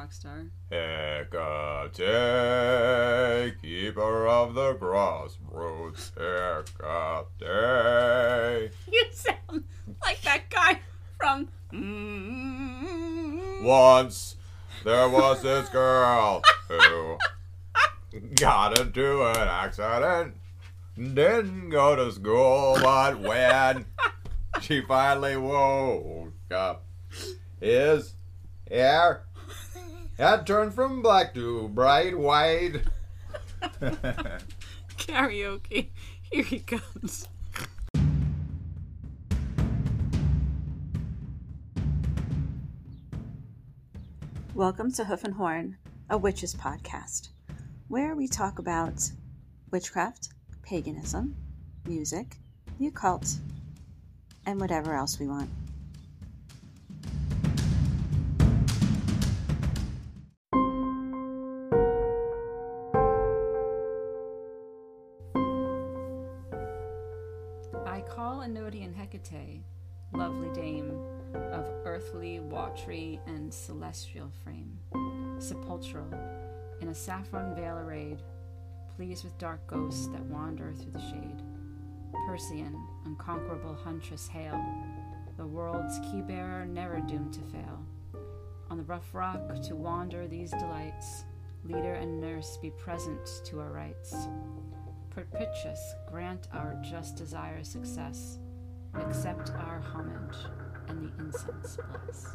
rock star. Hecate, keeper of the crossroads, Hecate. You sound like that guy from. Mm, Once there was this girl who got into an accident, didn't go to school, but when she finally woke up, his hair had turned from black to bright white. Karaoke. Here he comes. Welcome to Hoof and Horn, a witches podcast, where we talk about witchcraft, paganism, music, the occult, and whatever else we want. And celestial frame, sepulchral, in a saffron veil arrayed, pleased with dark ghosts that wander through the shade. Persian, unconquerable huntress, hail, the world's key bearer, never doomed to fail. On the rough rock to wander these delights, leader and nurse be present to our rites. Propitious, grant our just desire success, accept our homage, and the incense place.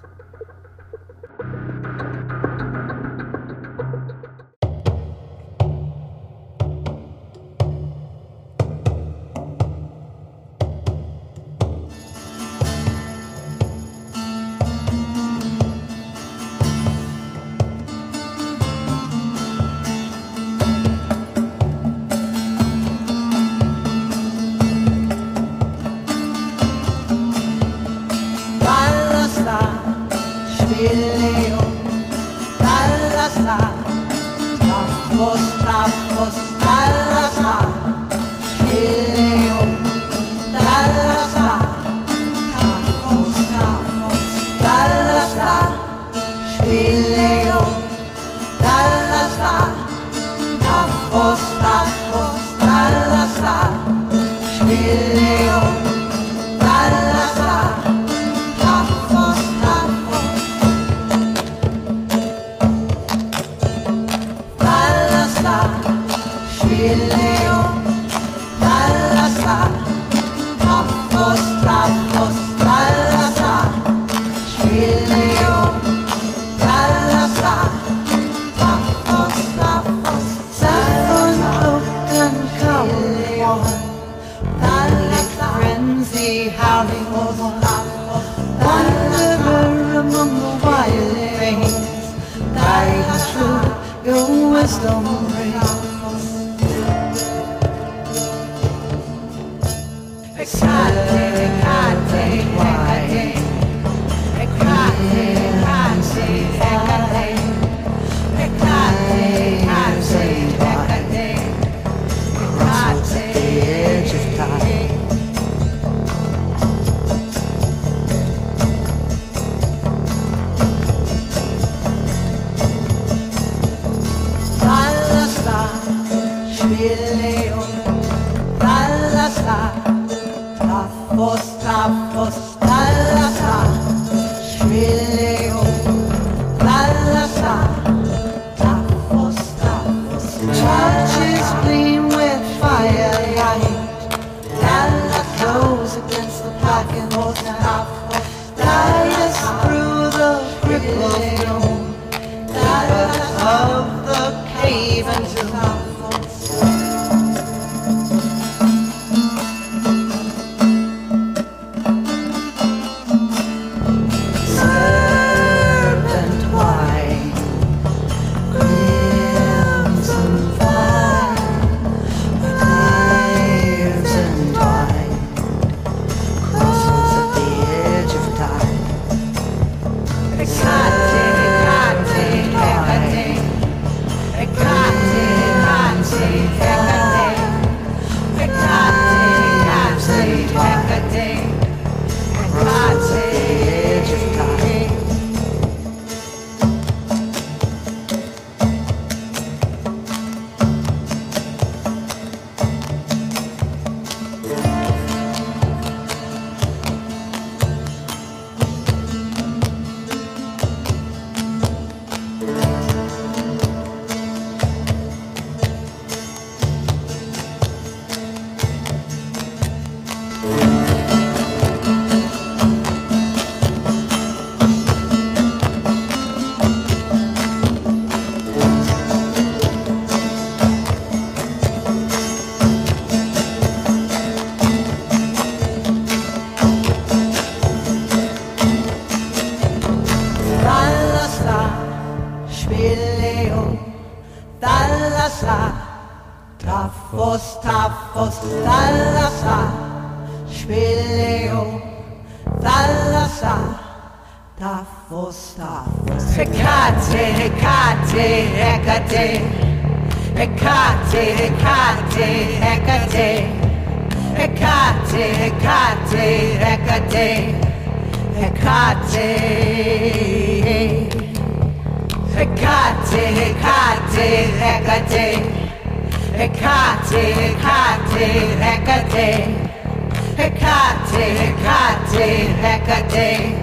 Hecate,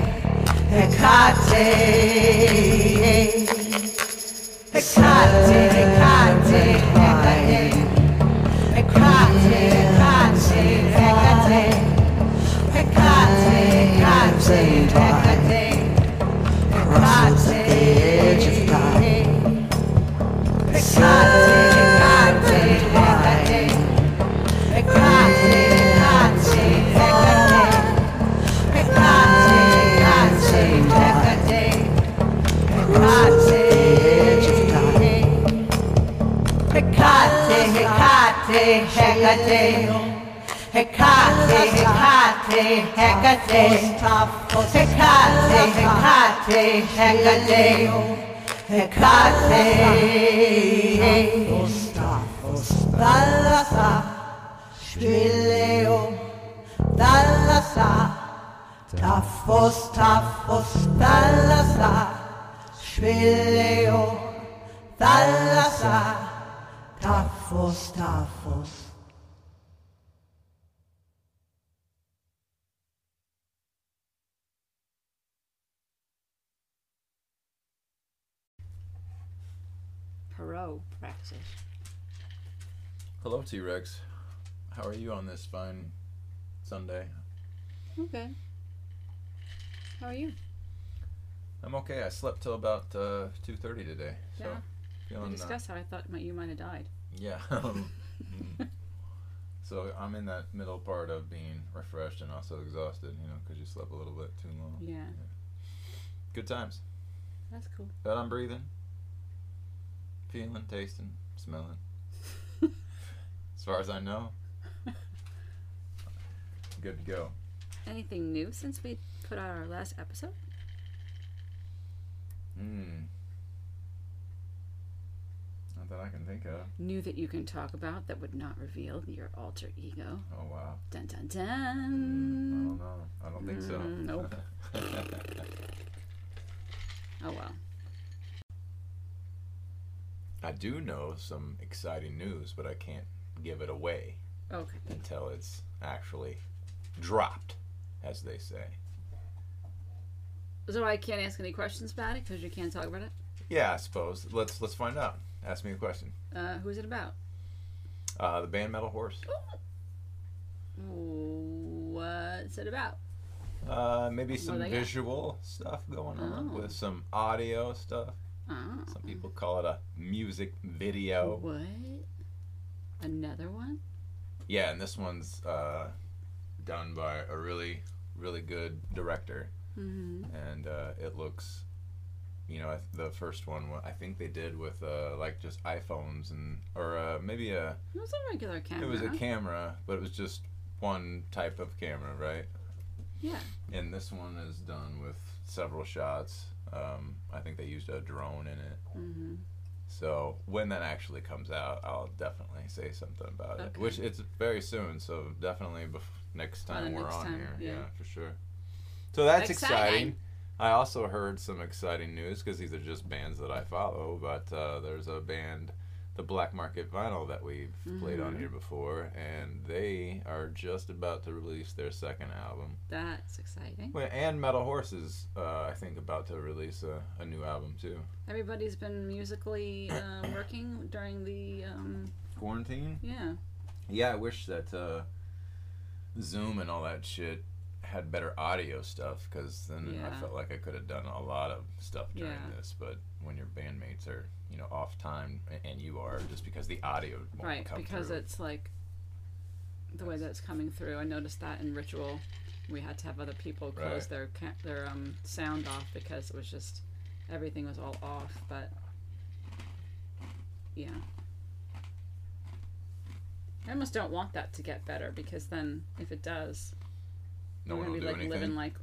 Hecate. Hecate, Hecate. Hecate, Hecate, Hecate. Hecate. Hello, T Rex. How are you on this fine Sunday? Okay. How are you? I'm okay. I slept till about uh, two thirty today. So Yeah. We feeling uh, discussed how I thought might, you might have died. yeah. mm. so I'm in that middle part of being refreshed and also exhausted, you know, because you slept a little bit too long. Yeah. Good times. That's cool. But I'm breathing, feeling, tasting, smelling. as far as I know, good to go. Anything new since we put out our last episode? Hmm. Not that I can think of. New that you can talk about that would not reveal your alter ego. Oh wow. Dun dun Mm, I don't know. I don't think so. Mm, nope. Oh well. I do know some exciting news, but I can't give it away Okay. until it's actually dropped, as they say. So I can't ask any questions about it because you can't talk about it. Yeah, I suppose. Let's let's find out. Ask me a question. Uh, who's it about? Uh, the band Metal Horse. What's it about? Uh, maybe some visual stuff going on Oh. with some audio stuff. Oh. Some people call it a music video. What? Another one? Yeah, and this one's uh, done by a really, really good director, Mm-hmm. and uh, it looks, you know, the first one I think they did with uh, like just iPhones and or uh, maybe a It was a regular camera. it was a camera, but it was just one type of camera, right? Yeah. And this one is done with several shots. Um, I think they used a drone in it. Mm-hmm. So when that actually comes out, I'll definitely say something about it. Which it's very soon, so definitely bef- next time we're next on time, here, yeah. yeah. for sure. So that's Exciting. exciting. I also heard some exciting news because these are just bands that I follow. But uh, there's a band, the Black Market Vinyl, that we've played on Mhm. here before, and they are just about to release their second album. That's exciting. And Metal Horse is, uh, I think, about to release a, a new album too. Everybody's been musically uh, working during the um, Quarantine. yeah. Yeah, I wish that uh, Zoom and all that shit had better audio stuff because then Yeah. I felt like I could have done a lot of stuff during Yeah. this. But when your bandmates are, you know, off time a- and you are, just because the audio won't right come because through. it's like the way that it's coming through. I noticed that in Ritual, we had to have other people close Right. their ca- their um, sound off because it was just everything was all off. But yeah, I almost don't want that to get better because then if it does, No we're one will gonna be do like anything. living like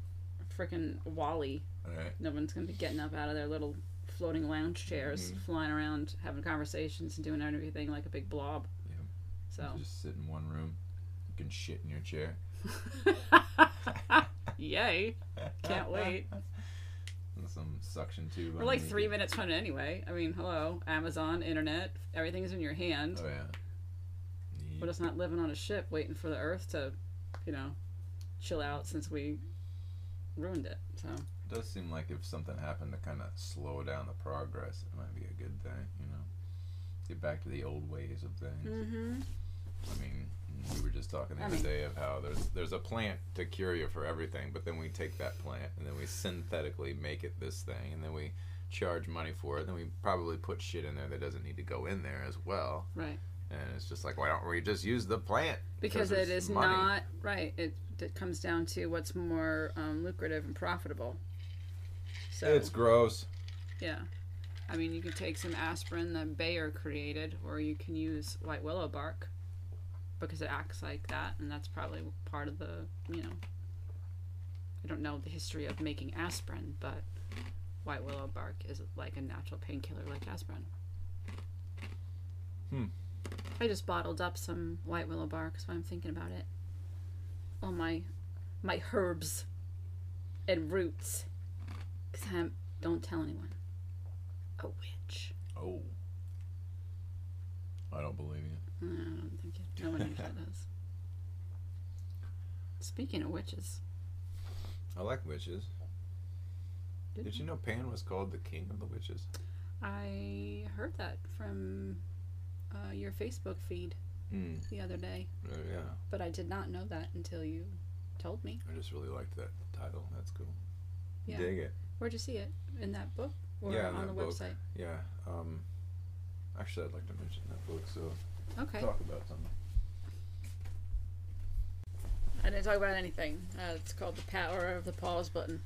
freaking WALL-E. Right. No one's gonna be getting up out of their little floating lounge chairs, Mhm. flying around, having conversations and doing everything like a big blob. Yeah. So Just sit in one room. You can shit in your chair. Yay. Can't wait. Some suction tube. We're like three it. minutes from it anyway. I mean, hello, Amazon, internet, everything's in your hand. Oh yeah. Neat. We're just not living on a ship waiting for the Earth to, you know, chill out since we ruined it. So does seem like if something happened to kind of slow down the progress, it might be a good thing, you know? Get back to the old ways of things. mm-hmm. I mean, we were just talking the I other mean- day of how there's there's a plant to cure you for everything, but then we take that plant and then we synthetically make it this thing, and then we charge money for it. and Then we probably put shit in there that doesn't need to go in there as well. right. And it's just like, why don't we just use the plant? Because Because it's money. not right. It, it comes down to what's more um, lucrative and profitable. So It's gross. yeah, I mean, you can take some aspirin that Bayer created, or you can use white willow bark because it acts like that, and that's probably part of the you know. I don't know the history of making aspirin, but white willow bark is like a natural painkiller like aspirin. Hmm. I just bottled up some white willow bark, so I'm thinking about it. All my my herbs and roots. Cause I'm don't tell anyone. A witch. Oh. I don't believe you. I don't think it, no one usually does. Speaking of witches, I like witches. did Did you know Pan was called the king of the witches? I heard that from uh, your Facebook feed Hmm. the other day, Uh, yeah. but I did not know that until you told me. I just really liked that title. That's cool. Yeah. Dig it. Where'd you see it? In that book or Yeah, in on the book. website? Yeah. Um. Actually, I'd like to mention that book. So Okay. talk about something. I didn't talk about anything. Uh, it's called The Power of the Pause Button.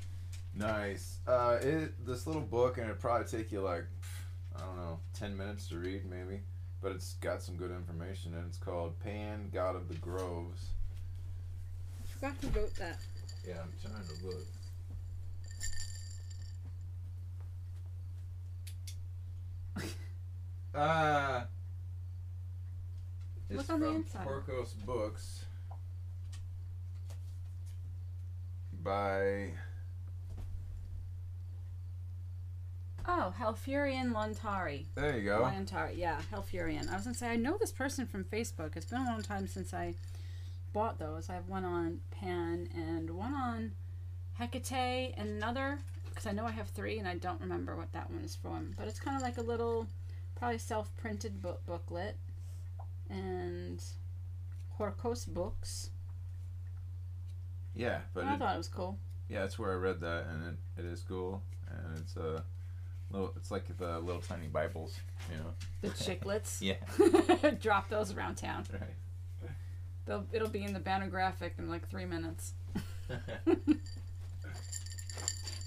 Nice. Uh, it this little book, and it'd probably take you like I don't know, ten minutes to read maybe, but it's got some good information, and it's called Pan, God of the Groves. I forgot who wrote that. Yeah, I'm trying to look. Uh, it's on the from inside. Porcos Books by Oh, Helfurian Lontari. there you go. Lontari, yeah, Helfurian. I was gonna say I know this person from Facebook. It's been a long time since I bought those. I have one on Pan and one on Hecate and another because I know I have three and I don't remember what that one is from. But it's kind of like a little, probably self-printed book booklet, and Horkos books. Yeah, but I it, thought it was cool. yeah, that's where I read that, and it, it is cool, and it's a little. It's like the little tiny Bibles, you know. The chiclets. Yeah. Drop those around town. Right. They'll, it'll be in the banner graphic in like three minutes.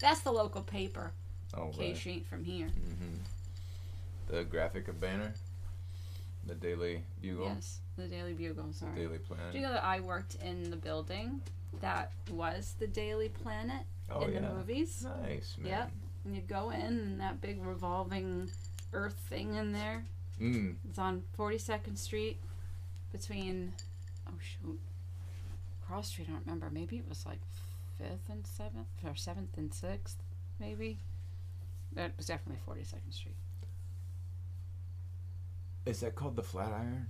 That's the local paper. oh, K. Street from here. hmm The graphic of banner, the Daily Bugle, Yes, the Daily Bugle. Sorry. Daily Planet. Do you know that I worked in the building that was the Daily Planet oh in yeah, the movies? nice man. Yep. And you'd go in and that big revolving earth thing in there. Mm. It's on 42nd Street between, oh shoot, cross street, I don't remember. Maybe it was like 5th and 7th, or 7th and 6th, maybe. That was definitely 42nd Street. Is that called the Flatiron?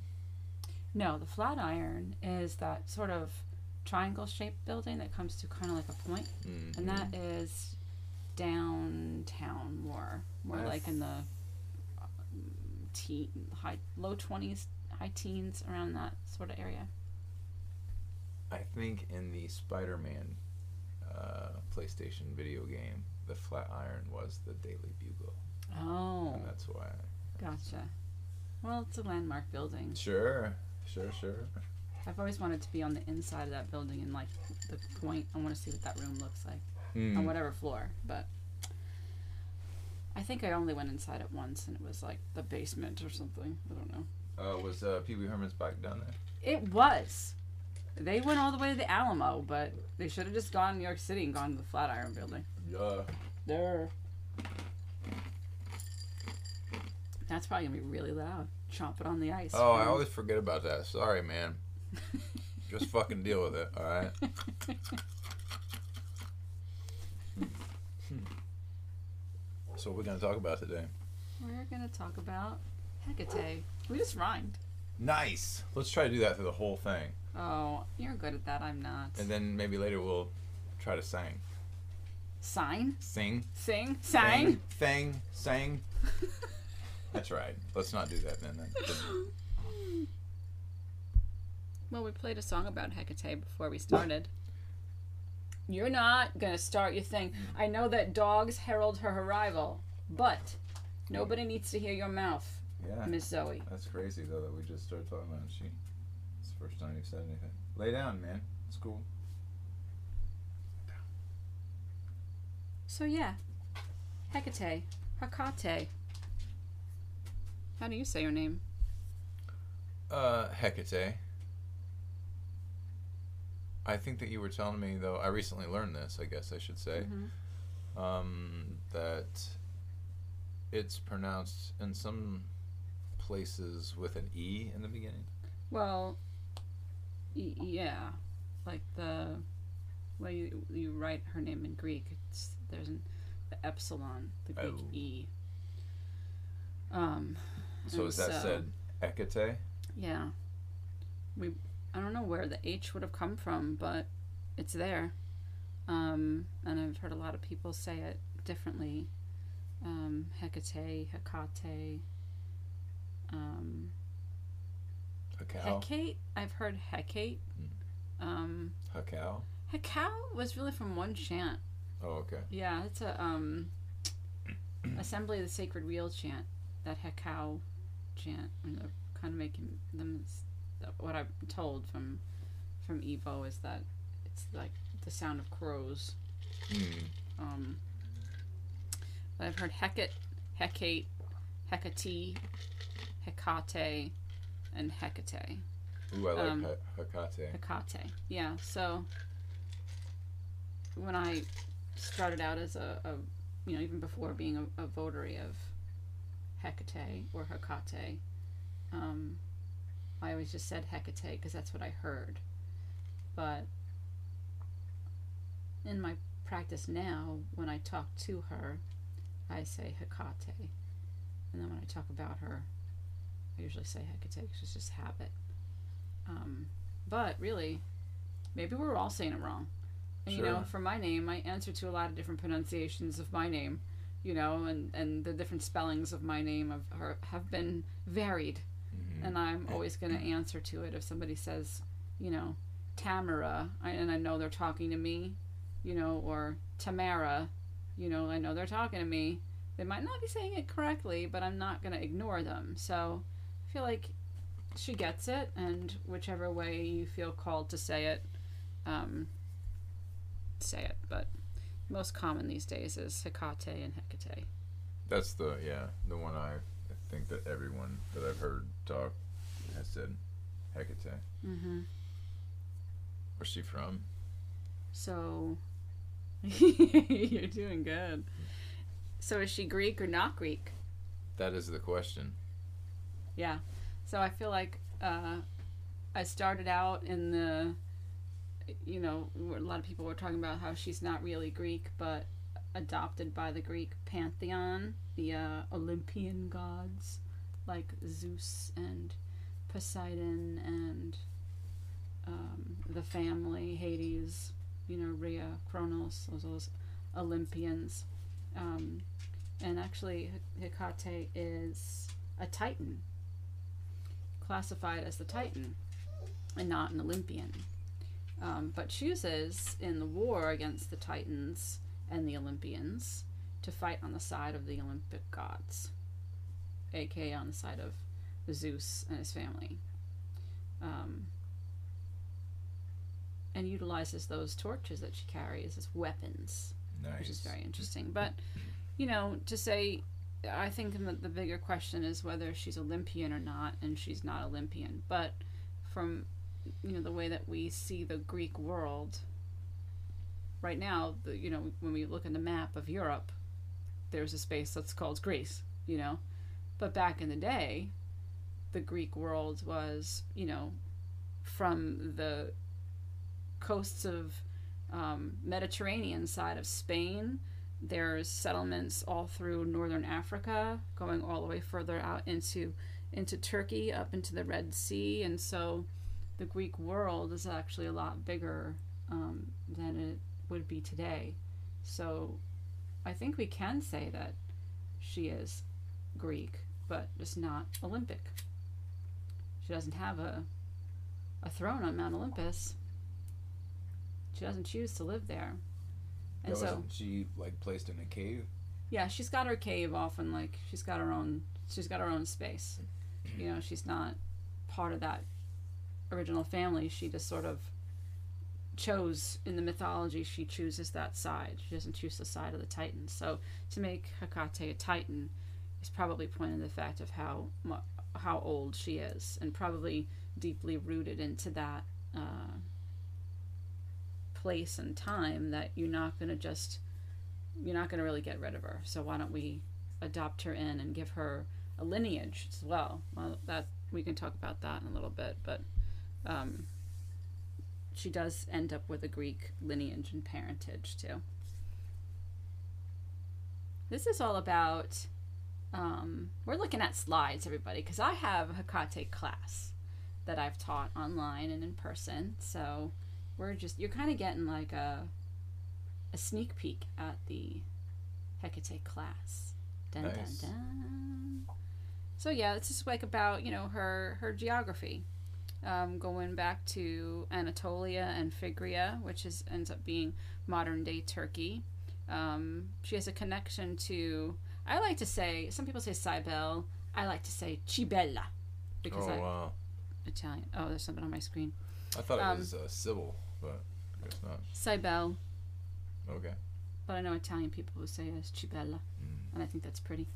No, the Flatiron is that sort of triangle shaped building that comes to kind of like a point, Mm. and that is downtown more, more I've- like in the um, teen, high, low 20s, high teens, around that sort of area. I think in the Spider-Man uh, PlayStation video game, the Flatiron was the Daily Bugle, Oh, and that's why. gotcha. Well, it's a landmark building. Sure, sure, sure. I've always wanted to be on the inside of that building and like the point. I want to see what that room looks like Mm. on whatever floor. But I think I only went inside it once, and it was like the basement or something. I don't know. Uh, was uh, Pee Wee Herman's bike down there? It was. They went all the way to the Alamo, but they should have just gone to New York City and gone to the Flatiron Building. Yeah. There. That's probably gonna be really loud. Chomping on the ice. Oh, I always forget about that. Sorry, man. Just fucking deal with it, all right? so, what we're gonna talk about today? We're gonna talk about Hecate. We just rhymed. Nice. Let's try to do that through the whole thing, Oh, you're good at that. I'm not. and then maybe later we'll try to sing, Sign? sing, Sing? Sang? thing, sing. That's right. Let's not do that then. then. Well, we played a song about Hecate before we started. You're not gonna start your thing. Mm. I know that dogs herald her arrival, but nobody needs to hear your mouth, Yeah. Miss Zoe. That's crazy though that we just started talking about it. She. It's the first time you've said anything. Lay down, man. It's cool. So yeah, Hecate, Hecate. How do you say your name? Uh, Hecate. I think that you were telling me though. I recently learned this. I guess I should say Mhm. um, that it's pronounced in some places with an e in the beginning. Well, y- yeah, like the way you, you write her name in Greek. It's there's an the epsilon, the Greek Oh. e. Um. So is that so- said Hecate? Yeah. We I don't know where the H would have come from, but it's there. Um, and I've heard a lot of people say it differently. Um, Hecate, Hecate. Um. Hecate, I've heard Hecate. Um, Hekau. Hekau was really from one chant. Oh, okay. Yeah, it's a um, Assembly of the Sacred Wheel chant. That Hekau chant. And they're kind of making them. What I'm told from from Evo is that it's like the sound of crows. Hmm. Um, I've heard Hecate, Hecate, Hecate, Hecate, and Hecate. Ooh, I like Um, he- Hecate. Hecate. Yeah. So when I started out as a, a you know, even before being a, a votary of Hecate or Hecate, um, I always just said Hecate because that's what I heard. But in my practice now, when I talk to her, I say Hecate. And then when I talk about her, I usually say Hecate because it's just habit. Um, but really, maybe we're all saying it wrong. And, You know, for my name, I answer to a lot of different pronunciations of my name. You know, and and the different spellings of my name have have been varied, Mhm. and I'm always going to answer to it if somebody says, you know, Tamara, I, and I know they're talking to me, you know, or Tamara, you know, I know they're talking to me. They might not be saying it correctly, but I'm not going to ignore them. So I feel like she gets it, and whichever way you feel called to say it, um, say it. But most common these days is Hecate and Hecate. That's the yeah the one I think that everyone that I've heard talk has said Hecate. Mm-hmm. Where's she from? So you're doing good. So is she Greek or not Greek? That is the question. Yeah. So I feel like uh, I started out in the, you know, a lot of people were talking about how she's not really Greek, but adopted by the Greek pantheon, the uh, Olympian gods like Zeus and Poseidon and um, the family, Hades, you know, Rhea, Kronos, those, those Olympians. Um, and actually, Hecate is a Titan classified as the Titan and not an Olympian, um, but chooses in the war against the Titans and the Olympians to fight on the side of the Olympic gods, aka on the side of Zeus and his family, um, and utilizes those torches that she carries as weapons Nice. which is very interesting. But you know, to say I think the, the bigger question is whether she's Olympian or not, and she's not Olympian. But from you know the way that we see the Greek world right now, the, you know when we look at the map of Europe, there's a space that's called Greece. You know, but back in the day, the Greek world was you know from the coasts of um, Mediterranean side of Spain. There's settlements all through northern Africa, going all the way further out into into Turkey, up into the Red Sea, and so the Greek world is actually a lot bigger um, than it would be today. So I think we can say that she is Greek, but just not Olympic. She doesn't have a a throne on Mount Olympus. She doesn't choose to live there. And Yeah, so she like placed in a cave? yeah, she's got her cave off and like she's got her own she's got her own space. You know, she's not part of that original family. She just sort of chose in the mythology she chooses that side. She doesn't choose the side of the Titans. So to make Hecate a Titan is probably pointing the fact of how how old she is and probably deeply rooted into that uh, place and time that you're not going to just you're not going to really get rid of her. So why don't we adopt her in and give her a lineage as well? Well, that we can talk about that in a little bit, but um, she does end up with a Greek lineage and parentage too. This is all about. Um, we're looking at slides, everybody, because I have a Hecate class that I've taught online and in person. So we're just you're kind of getting like a a sneak peek at the Hecate class. Dun, Nice. dun, dun. So yeah, it's just like about you know her her geography, um, going back to Anatolia and Phrygia, which is ends up being modern day Turkey. Um, she has a connection to. I like to say some people say Cybele. I like to say Cibella because oh I wow! Italian. Oh, there's something on my screen. I thought um, it was uh, Sybil, but I guess not. Cybele. Okay. but I know Italian people who say it as Cibella, and I think that's pretty.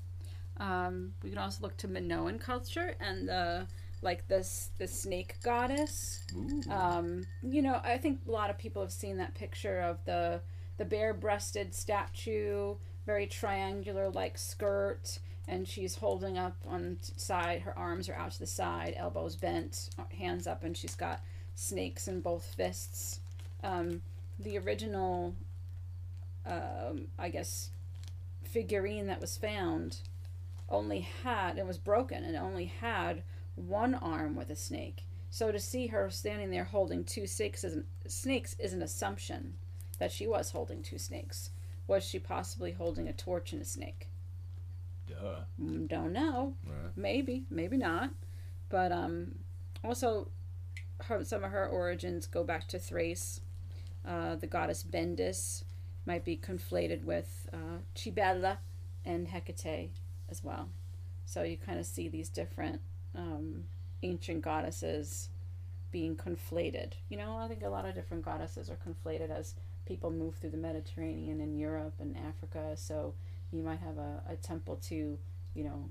Um, we can also look to Minoan culture and the like this the snake goddess. Um, you know, I think a lot of people have seen that picture of the the bare-breasted statue, very triangular like skirt, and she's holding up on side. Her arms are out to the side, elbows bent, hands up, and she's got snakes in both fists. Um, the original, um, I guess, figurine that was found only had it was broken and only had one arm with a snake. So to see her standing there holding two snakes is an, snakes is an assumption that she was holding two snakes. Was she possibly holding a torch and a snake? Duh. Mm, Don't know. Right. Maybe, maybe not. But um, also, her, some of her origins go back to Thrace. Uh, the goddess Bendis might be conflated with uh, Cibella and Hecate as well. So you kind of see these different um, ancient goddesses being conflated. You know, I think a lot of different goddesses are conflated as people move through the Mediterranean and Europe and Africa. So you might have a, a temple to, you know,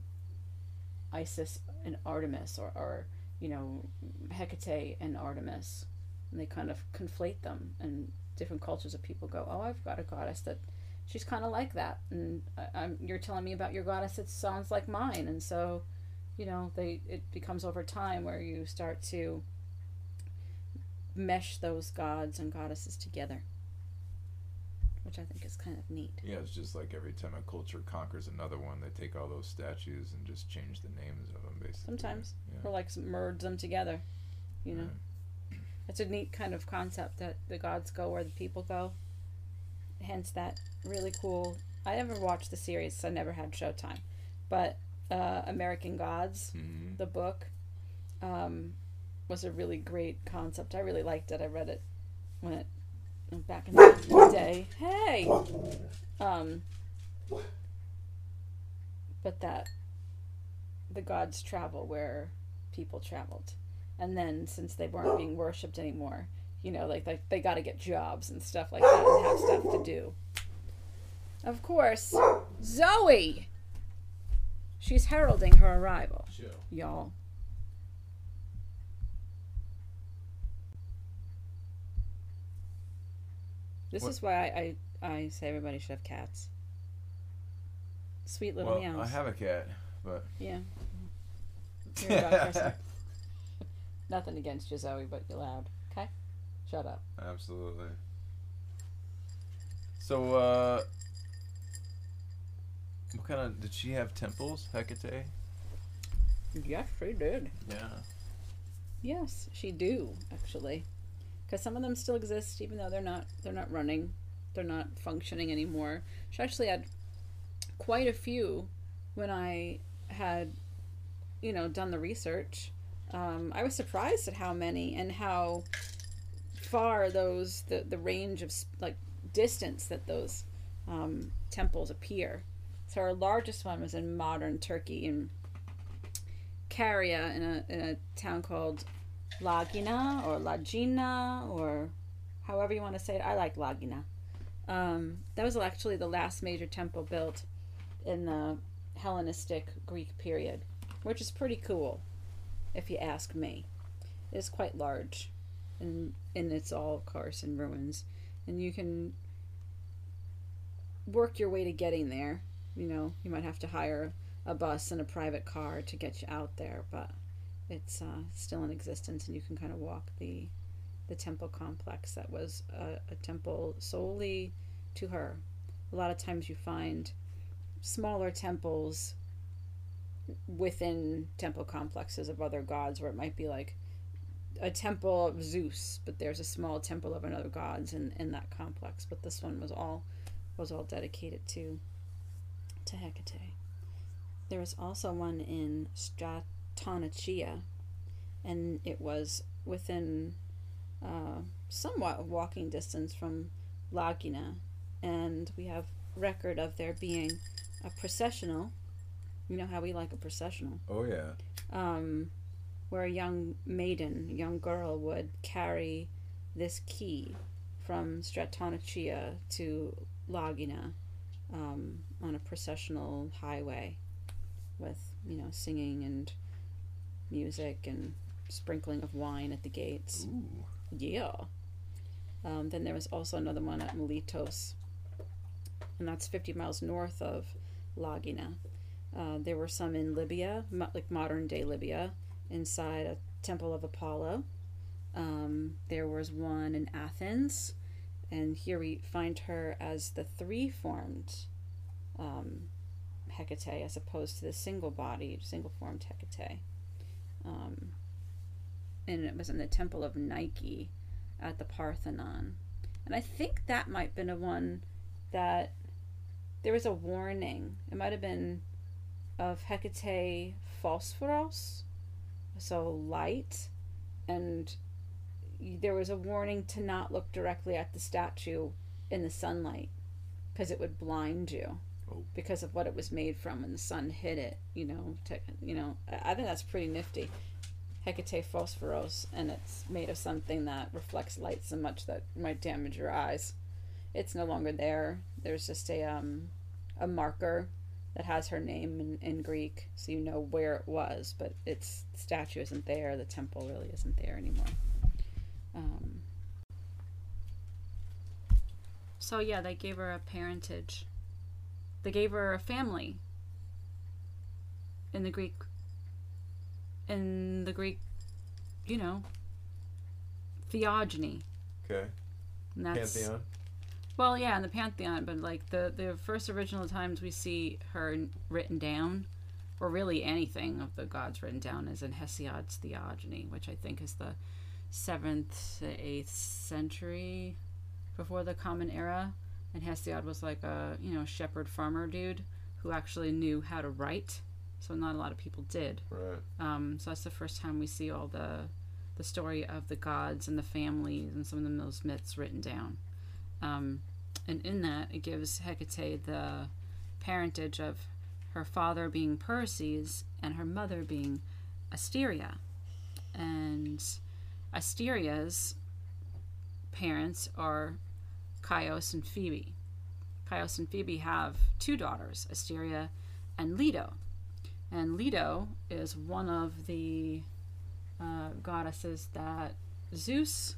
Isis and Artemis or, or you know, Hecate and Artemis. And they kind of conflate them, and different cultures of people go, "Oh, I've got a goddess that she's kind of like that," and I, I'm, you're telling me about your goddess that sounds like mine, and so, you know, they it becomes over time where you start to mesh those gods and goddesses together, which I think is kind of neat. Yeah, it's just like every time a culture conquers another one, they take all those statues and just change the names of them, basically. Sometimes, Yeah. or like merge them together, you know. Right. It's a neat kind of concept that the gods go where the people go. Hence that really cool. I never watched the series, so I never had Showtime. But uh, American Gods, Mhm. the book, um, was a really great concept. I really liked it. I read it when it back in the day. Hey, um, but that the gods travel where people traveled and then since they weren't being worshipped anymore you know like, like they got to get jobs and stuff like that and have stuff to do of course zoe She's heralding her arrival, Chill. y'all. This What- is why I, I, I say everybody should have cats. Sweet little Well, meows. I have a cat, but Yeah. You're a dog person. Nothing against you, Zoe, but you're loud. Okay? Shut up. Absolutely. So, uh, what kind of did she have temples, Hecate? Yes, she did. Yeah. Yes, she do actually, because some of them still exist, even though they're not they're not running, they're not functioning anymore. She actually had quite a few when I had, you know, done the research. Um, I was surprised at how many and how far those the the range of like distance that those um, temples appear. So our largest one was in modern Turkey in Caria in a in a town called Lagina or Lagina or however you want to say it. I like Lagina. Um, that was actually the last major temple built in the Hellenistic Greek period, which is pretty cool, if you ask me. It is quite large, and and it's all of course in ruins, and you can work your way to getting there. You know, you might have to hire a bus and a private car to get you out there, but it's uh, still in existence, and you can kind of walk the the temple complex that was a, a temple solely to her. A lot of times you find smaller temples within temple complexes of other gods, where it might be like a temple of Zeus, but there's a small temple of another gods in, in that complex. But this one was all was all dedicated to to Hecate. There was also one in Stratonachia, and it was within uh, somewhat walking distance from Lagina, and we have record of there being a processional. You know how we like a processional Oh yeah. um, where a young maiden, a young girl, would carry this key from Stratonachia to Lagina um, on a processional highway with, you know, singing and music and sprinkling of wine at the gates. Ooh. Yeah. Um, then there was also another one at Miletos, and that's 50 miles north of Lagina. Uh, there were some in Libya, mo- like modern day Libya, inside a temple of Apollo. Um, there was one in Athens, and here we find her as the three formed um, Hecate as opposed to the single bodied, single formed Hecate. Um, and it was in the temple of Nike at the Parthenon. And I think that might have been a one that there was a warning. It might have been of Hecate Phosphoros, so light, and there was a warning to not look directly at the statue in the sunlight because it would blind you Because of what it was made from and the sun hit it. You know, to, you know, I think that's pretty nifty. Hecate Phosphoros, and it's made of something that reflects light so much that might damage your eyes. It's no longer there. There's just a um, a marker that has her name in, in Greek, so you know where it was. But its statue isn't there. The temple really isn't there anymore. Um, so yeah, they gave her a parentage. They gave her a family. In the Greek. In the Greek, you know, theogony. Okay. And that's, Pantheon. Well, yeah, in the pantheon, but like the the first original times we see her written down, or really anything of the gods written down, is in Hesiod's Theogony, which I think is the seventh to eighth century before the Common Era. And Hesiod was like a you know shepherd farmer dude who actually knew how to write, so not a lot of people did. Right. Um, so that's the first time we see all the the story of the gods and the families and some of those myths written down. Um, and in that, it gives Hecate the parentage of her father being Perses and her mother being Asteria. And Asteria's parents are Coeus and Phoebe. Coeus and Phoebe have two daughters, Asteria and Leto. And Leto is one of the uh, goddesses that Zeus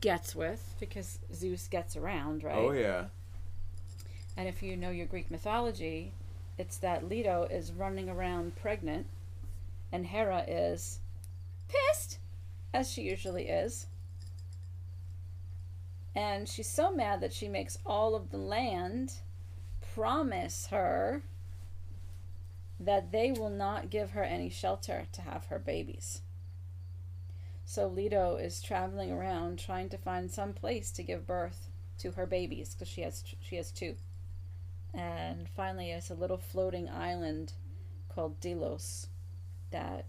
gets with because Zeus gets around, right? Oh yeah. And if you know your Greek mythology, it's that Leto is running around pregnant, and Hera is pissed, as she usually is. And she's so mad that she makes all of the land promise her that they will not give her any shelter to have her babies. So Leto is traveling around trying to find some place to give birth to her babies because she has she has two and finally it's a little floating island called Delos that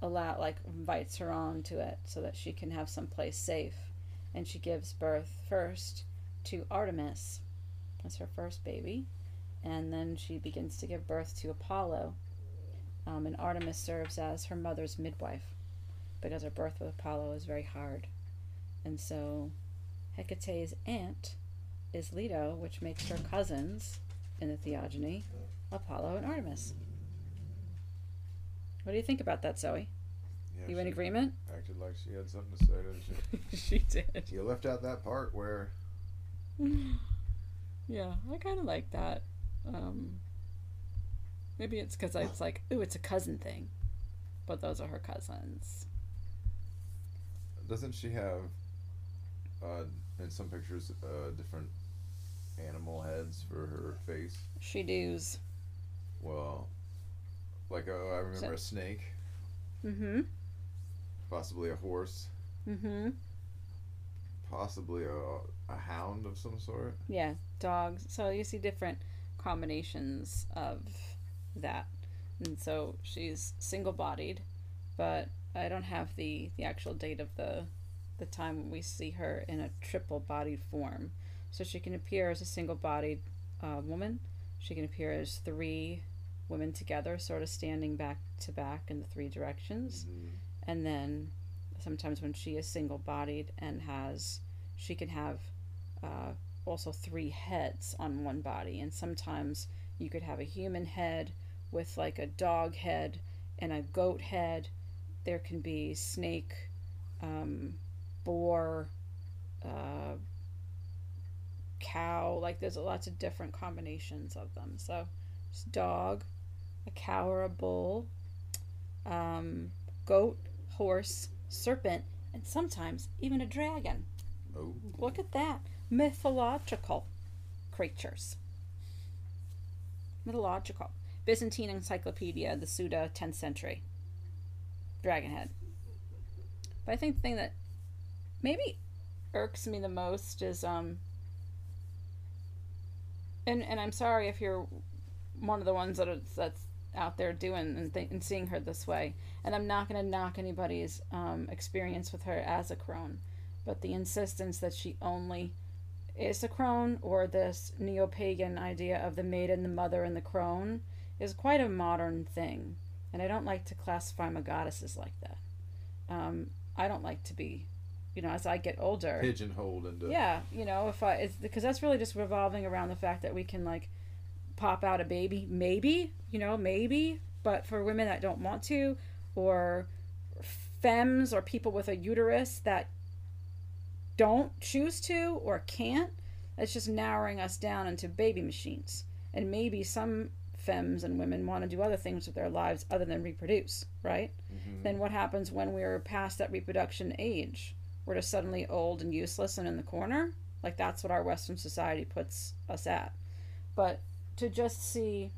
allow like invites her on to it so that she can have some place safe and she gives birth first to Artemis as her first baby and then she begins to give birth to Apollo um, and Artemis serves as her mother's midwife because her birth with Apollo is very hard and so Hecate's aunt is Leto, which makes her cousins in the theogony Apollo and Artemis. What do you think about that, Zoe? Yeah You in she agreement? Acted like she had something to say, didn't she? she did. You left out that part where Yeah, I kind of like that. Um, maybe it's because it's like, ooh, it's a cousin thing, but those are her cousins. Doesn't she have, uh, in some pictures, uh, different animal heads for her face? She does. Well, like uh, I remember a snake, Mm-hmm. Possibly a horse, Mm-hmm. possibly a, a hound of some sort. Yeah, dogs. So you see different combinations of that. And so she's single bodied, but I don't have the, the actual date of the the time when we see her in a triple bodied form. So she can appear as a single bodied uh, woman. She can appear as three women together, sort of standing back to back in the three directions and then sometimes when she is single bodied and has she can have uh, also three heads on one body. And sometimes you could have a human head with like a dog head and a goat head. There can be snake um, boar uh, cow. Like there's lots of different combinations of them. So dog a cow or a bull um, goat horse, serpent, and sometimes even a dragon. Oh, Look at that. Mythological creatures. Mythological. Byzantine Encyclopedia, the Suda, 10th century. Dragon head. But I think the thing that maybe irks me the most is um and and I'm sorry if you're one of the ones that are, that's out there doing and, th- and seeing her this way. And I'm not going to knock anybody's um, experience with her as a crone, but the insistence that she only is a crone or this neo pagan idea of the maiden, the mother, and the crone is quite a modern thing. And I don't like to classify my goddesses like that. Um, I don't like to be, you know, as I get older pigeonholed into. yeah you know if i it's because that's really just revolving around the fact that we can like pop out a baby maybe you know maybe but for women that don't want to or femmes or people with a uterus that don't choose to or can't it's just narrowing us down into baby machines and maybe some femmes and women want to do other things with their lives other than reproduce right mm-hmm. then what happens when we're past that reproduction age we're just suddenly old and useless and in the corner. Like that's what our Western society puts us at. But to just see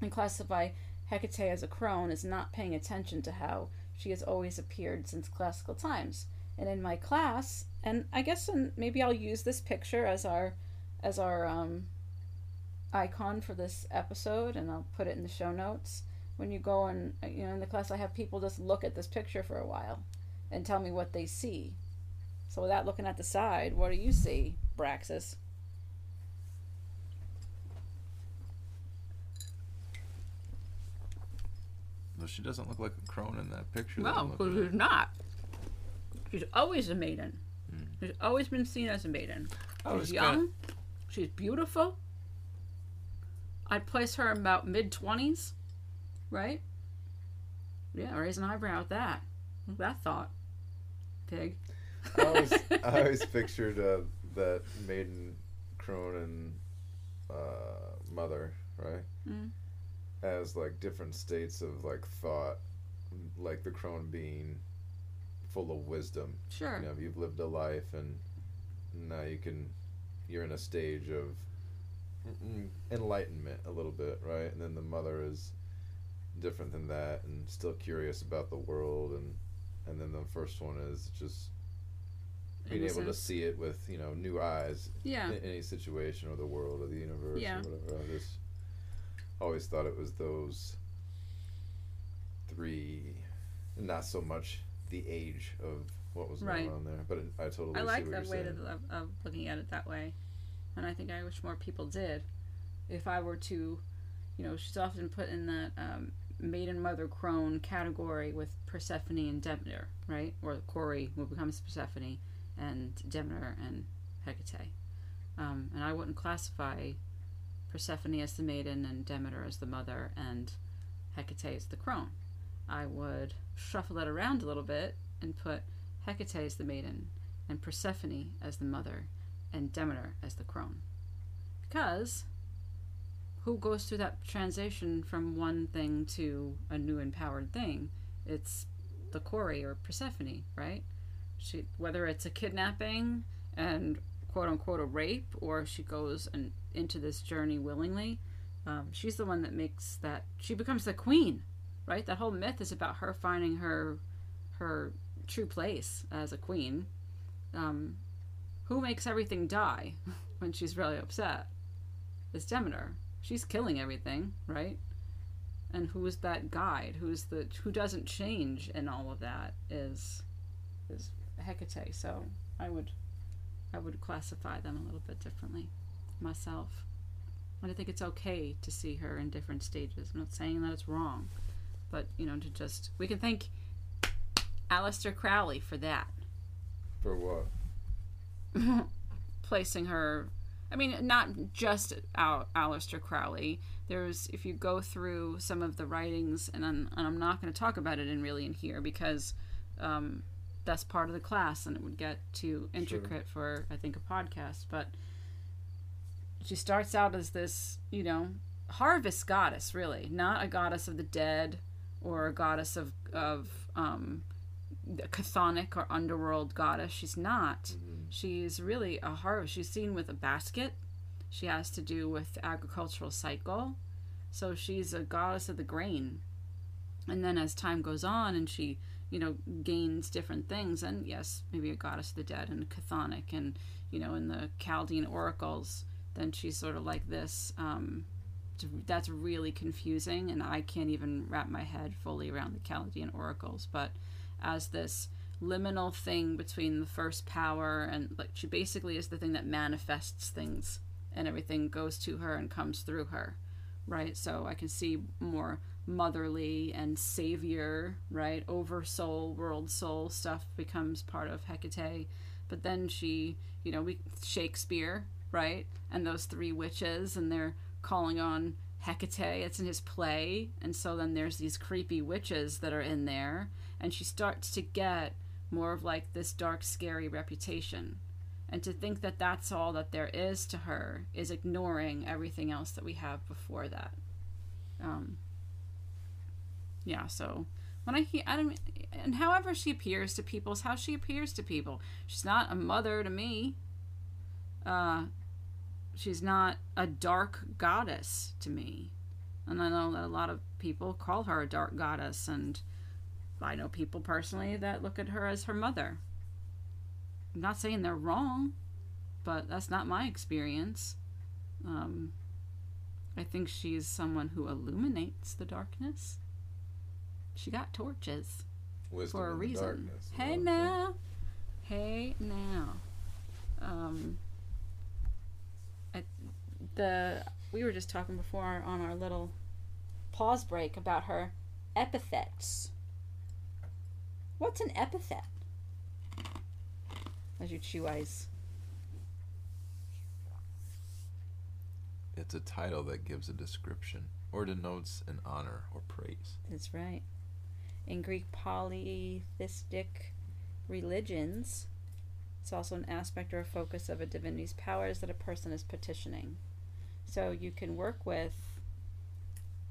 and classify Hecate as a crone is not paying attention to how she has always appeared since classical times. And in my class, and I guess and maybe I'll use this picture as our as our um, icon for this episode, and I'll put it in the show notes. When you go and you know in the class, I have people just look at this picture for a while and tell me what they see. So without looking at the side, what do you see, Braxis? She doesn't look like a crone in that picture. No, because she's not. She's always a maiden. She's always been seen as a maiden. I She's was young. kinda- She's beautiful. I'd place her in about mid twenties. right? Yeah, raise an eyebrow at that. That thought. Pig. I always, I always pictured uh, that maiden crone and uh, mother, right? Mm. As like different states of like thought, like the crone being full of wisdom. Sure. You know, you've lived a life, and now you can, you're in a stage of enlightenment a little bit, right? And then the mother is different than that, and still curious about the world, and and then the first one is just being able to see it with you know new eyes Yeah. in any situation or the world or the universe Yeah. or whatever. I just always thought it was those three, not so much the age of what was Right. going on there, but it, I totally I like that way of, of looking at it that way, and I think I wish more people did. If I were to, you know, she's often put in that um, maiden mother crone category with Persephone and Demeter, right? Or Kore who becomes Persephone, and Demeter and Hecate. Um, and I wouldn't classify Persephone as the maiden and Demeter as the mother and Hecate as the crone. I would shuffle it around a little bit and put Hecate as the maiden and Persephone as the mother and Demeter as the crone. Because who goes through that transition from one thing to a new empowered thing? It's the Kore or Persephone, right? She whether it's a kidnapping and quote unquote a rape or she goes and into this journey willingly, um, she's the one that makes that she becomes the queen, right? That whole myth is about her finding her her true place as a queen. Um, who makes everything die when she's really upset? It's Demeter. She's killing everything, right? And who's that guide? Who's the who doesn't change in all of that is is Hecate. So I would I would classify them a little bit differently myself. And I think it's okay to see her in different stages. I'm not saying that it's wrong, but you know, to just we can thank Aleister Crowley for that. For what? placing her I mean not just Al- Aleister Crowley there's if you go through some of the writings and I'm, and I'm not going to talk about it in really in here because um, that's part of the class and it would get too intricate for I think a podcast but she starts out as this you know harvest goddess really. Not a goddess of the dead or a goddess of of um, the chthonic or underworld goddess. She's not. She's really a harvest she's seen with a basket. She has to do with the agricultural cycle. So she's a goddess of the grain. And then as time goes on and she you know gains different things and yes maybe a goddess of the dead and chthonic and you know in the chaldean oracles then she's sort of like this um, that's really confusing and i can't even wrap my head fully around the chaldean oracles but as this liminal thing between the first power and like she basically is the thing that manifests things and everything goes to her and comes through her right? So i can see more motherly and savior right? Over soul world soul stuff becomes part of hecate but then she you know we shakespeare right? And those three witches and they're calling on hecate. It's in his play. And so then there's these creepy witches that are in there. And she starts to get more of like this dark scary reputation. And to think that that's all that there is to her is ignoring everything else that we have before that. Um yeah so when i hear i don't and however she appears to people is how she appears to people. She's not a mother to me. Uh she's not a dark goddess to me and i know that a lot of people call her a dark goddess and I know people personally that look at her as her mother. I'm not saying they're wrong, but that's not my experience. Um, I think she's someone who illuminates the darkness. She got torches Wisdom for a reason. darkness, Hey now, hey now. Um, the we were just talking before on our little pause break about her epithets. What's an epithet? As you chew ice. it's a title that gives a description or denotes an honor or praise. That's right. In Greek polytheistic religions, it's also an aspect or a focus of a divinity's powers that a person is petitioning. So you can work with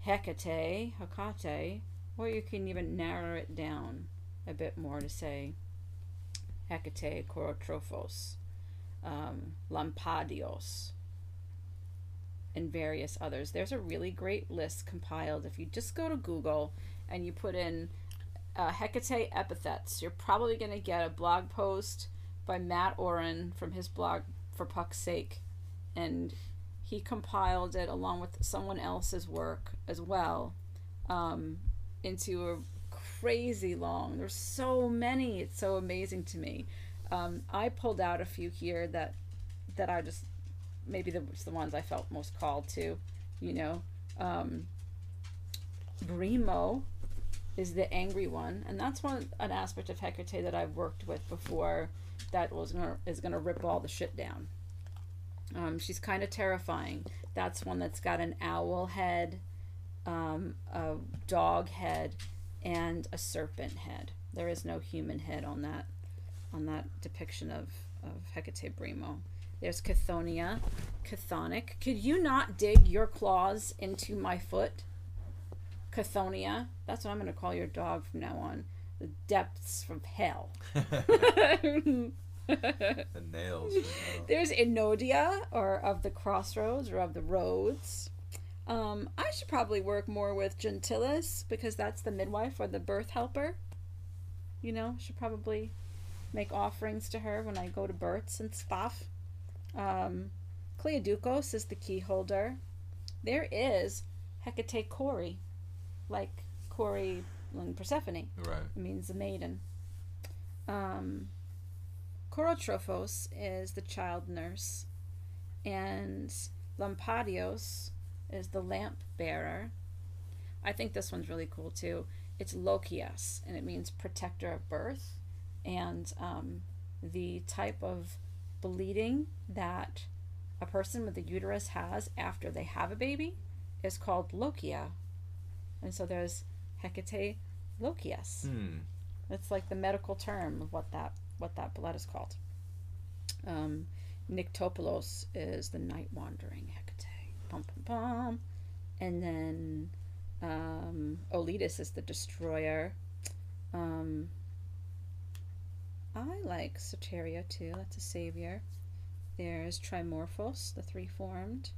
Hecate, Hecate, or you can even narrow it down a bit more to say Hecate, Korotrophos, um, Lampadios, and various others. There's a really great list compiled. If you just go to Google and you put in uh, Hecate epithets, you're probably going to get a blog post by Matt Oren from his blog For Puck's Sake. And he compiled it along with someone else's work as well um, into a crazy long. There's so many. It's so amazing to me. Um, I pulled out a few here that that I just maybe the the ones I felt most called to. You know, um, Brimo is the angry one, and that's one an aspect of Hecate that I've worked with before. That was gonna is gonna rip all the shit down. Um, she's kind of terrifying. That's one that's got an owl head, um, a dog head, and a serpent head. There is no human head on that on that depiction of, of Hecate Brimo. There's Cathonia, Chthonic. Could you not dig your claws into my foot? Cathonia. That's what I'm going to call your dog from now on. The depths from hell. The nails. There's Enodia, or of the crossroads, or of the roads. Um, I should probably work more with Genetyllis because that's the midwife or the birth helper. You know, should probably make offerings to her when I go to births and stuff. Um, Cleoducos is the key holder. There is Hecate Kore, like Kore and Persephone. Right. It means the maiden. Um, Korotrophos is the child nurse, and Lampadios is the lamp bearer. I think this one's really cool too. It's Lokias, and it means protector of birth, and um, the type of bleeding that a person with a uterus has after they have a baby is called lochia, and so there's Hecate Lokias. Hmm. It's like the medical term of what that what that blood is called. Um, is the night wandering Hecate. And then um, Oletus is the destroyer. Um, I like Soteria too. That's a savior. There's Trimorphos, the three formed.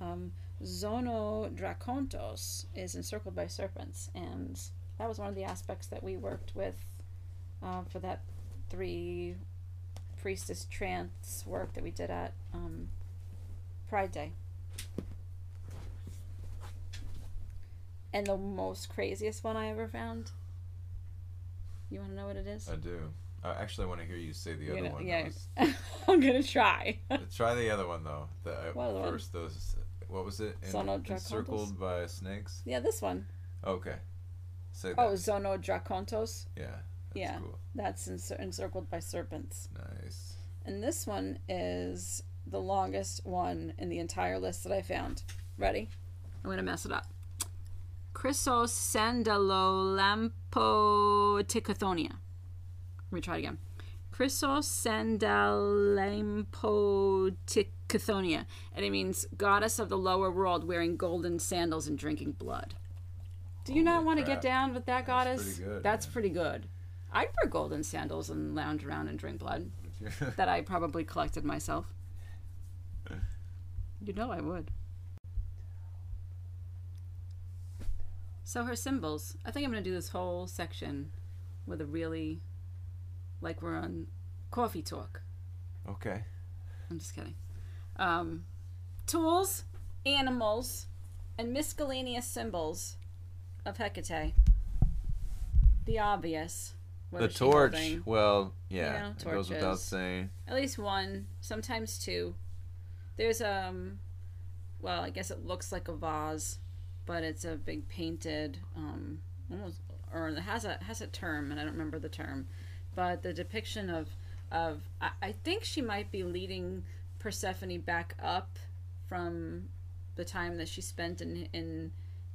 Um, Zonodracontos is encircled by serpents, and that was one of the aspects that we worked with uh, for that three priestess trance work that we did at um, Pride Day. And the most craziest one I ever found. You want to know what it is? I do. Uh, actually, I want to hear you say the You're other gonna- one. yeah, Those- I'm gonna try. Try the other one though. The uh, other one? first those. What was it? Sonodracontos? encircled by snakes. yeah, this one. Okay. Say that. Oh, Zonodracontos. yeah. That's yeah. cool. That's encir- encircled by serpents. Nice. And this one is the longest one in the entire list that I found. Ready? I'm gonna mess it up. Chrysos sandalolampoticothonia. Let me try it again. Chrysos sandalampotikotonia. And it means goddess of the lower world wearing golden sandals and drinking blood. Do you not Holy want to get down with that That's goddess? pretty good, That's pretty good. I'd wear golden sandals and lounge around and drink blood that I probably collected myself. You know I would. So her symbols. I think I'm gonna do this whole section with a really like we're on coffee talk. okay. I'm just kidding. Um, tools, animals, and miscellaneous symbols of Hecate. The obvious. What The torch. holding? Well, yeah. You know, it goes without saying. At least one, sometimes two. There's um well, I guess it looks like a vase, but it's a big painted um almost or it has a has a term and I don't remember the term. But the depiction of of I, I think she might be leading Persephone back up from the time that she spent in in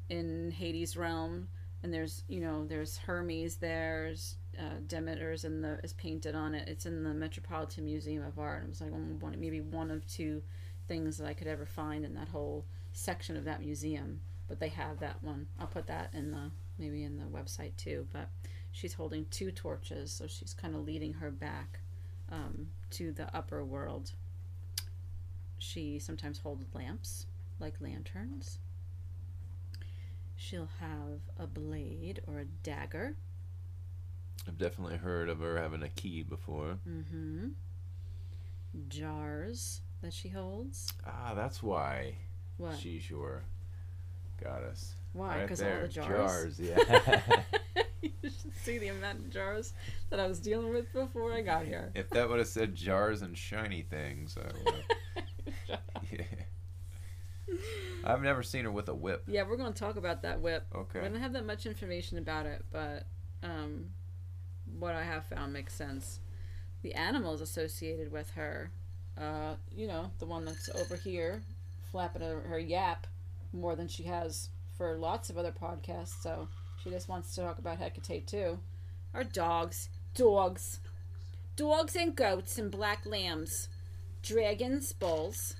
in Hades' realm. And there's you know there's Hermes there's uh, Demeter's and the is painted on it. It's in the Metropolitan Museum of Art. It was like one maybe one of two things that I could ever find in that whole section of that museum. But they have that one. I'll put that in the maybe in the website too. But she's holding two torches, so she's kind of leading her back um, to the upper world. She sometimes holds lamps like lanterns. She'll have a blade or a dagger. I've definitely heard of her having a key before. Mm-hmm. Jars that she holds. Ah, that's why What? she sure got us. Why? Right Because all the jars. Jars, yeah. you should see the amount of jars that I was dealing with before I got here. if that would have said jars and shiny things, I would have. yeah. I've never seen her with a whip. Yeah, we're going to talk about that whip. Okay. We don't have that much information about it, but um, what I have found makes sense. The animals associated with her, uh, you know, the one that's over here, flapping her, her yap more than she has for lots of other podcasts, so she just wants to talk about Hecate too. Are dogs. Dogs. Dogs and goats and black lambs. Dragons, bulls.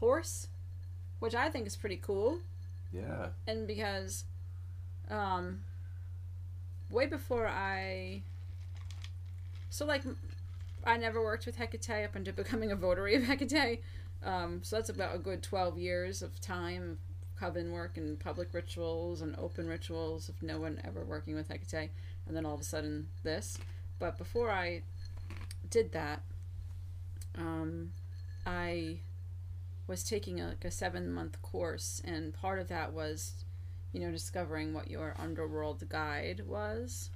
Horse, which I think is pretty cool Yeah. and because um way before i so like i never worked with hecate up until becoming a votary of hecate. Um so that's about a good 12 years of time of coven work and public rituals and open rituals of no one ever working with hecate and then all of a sudden this. But before i did that um i was taking a, like a seven month course and part of that was you know discovering what your underworld guide was.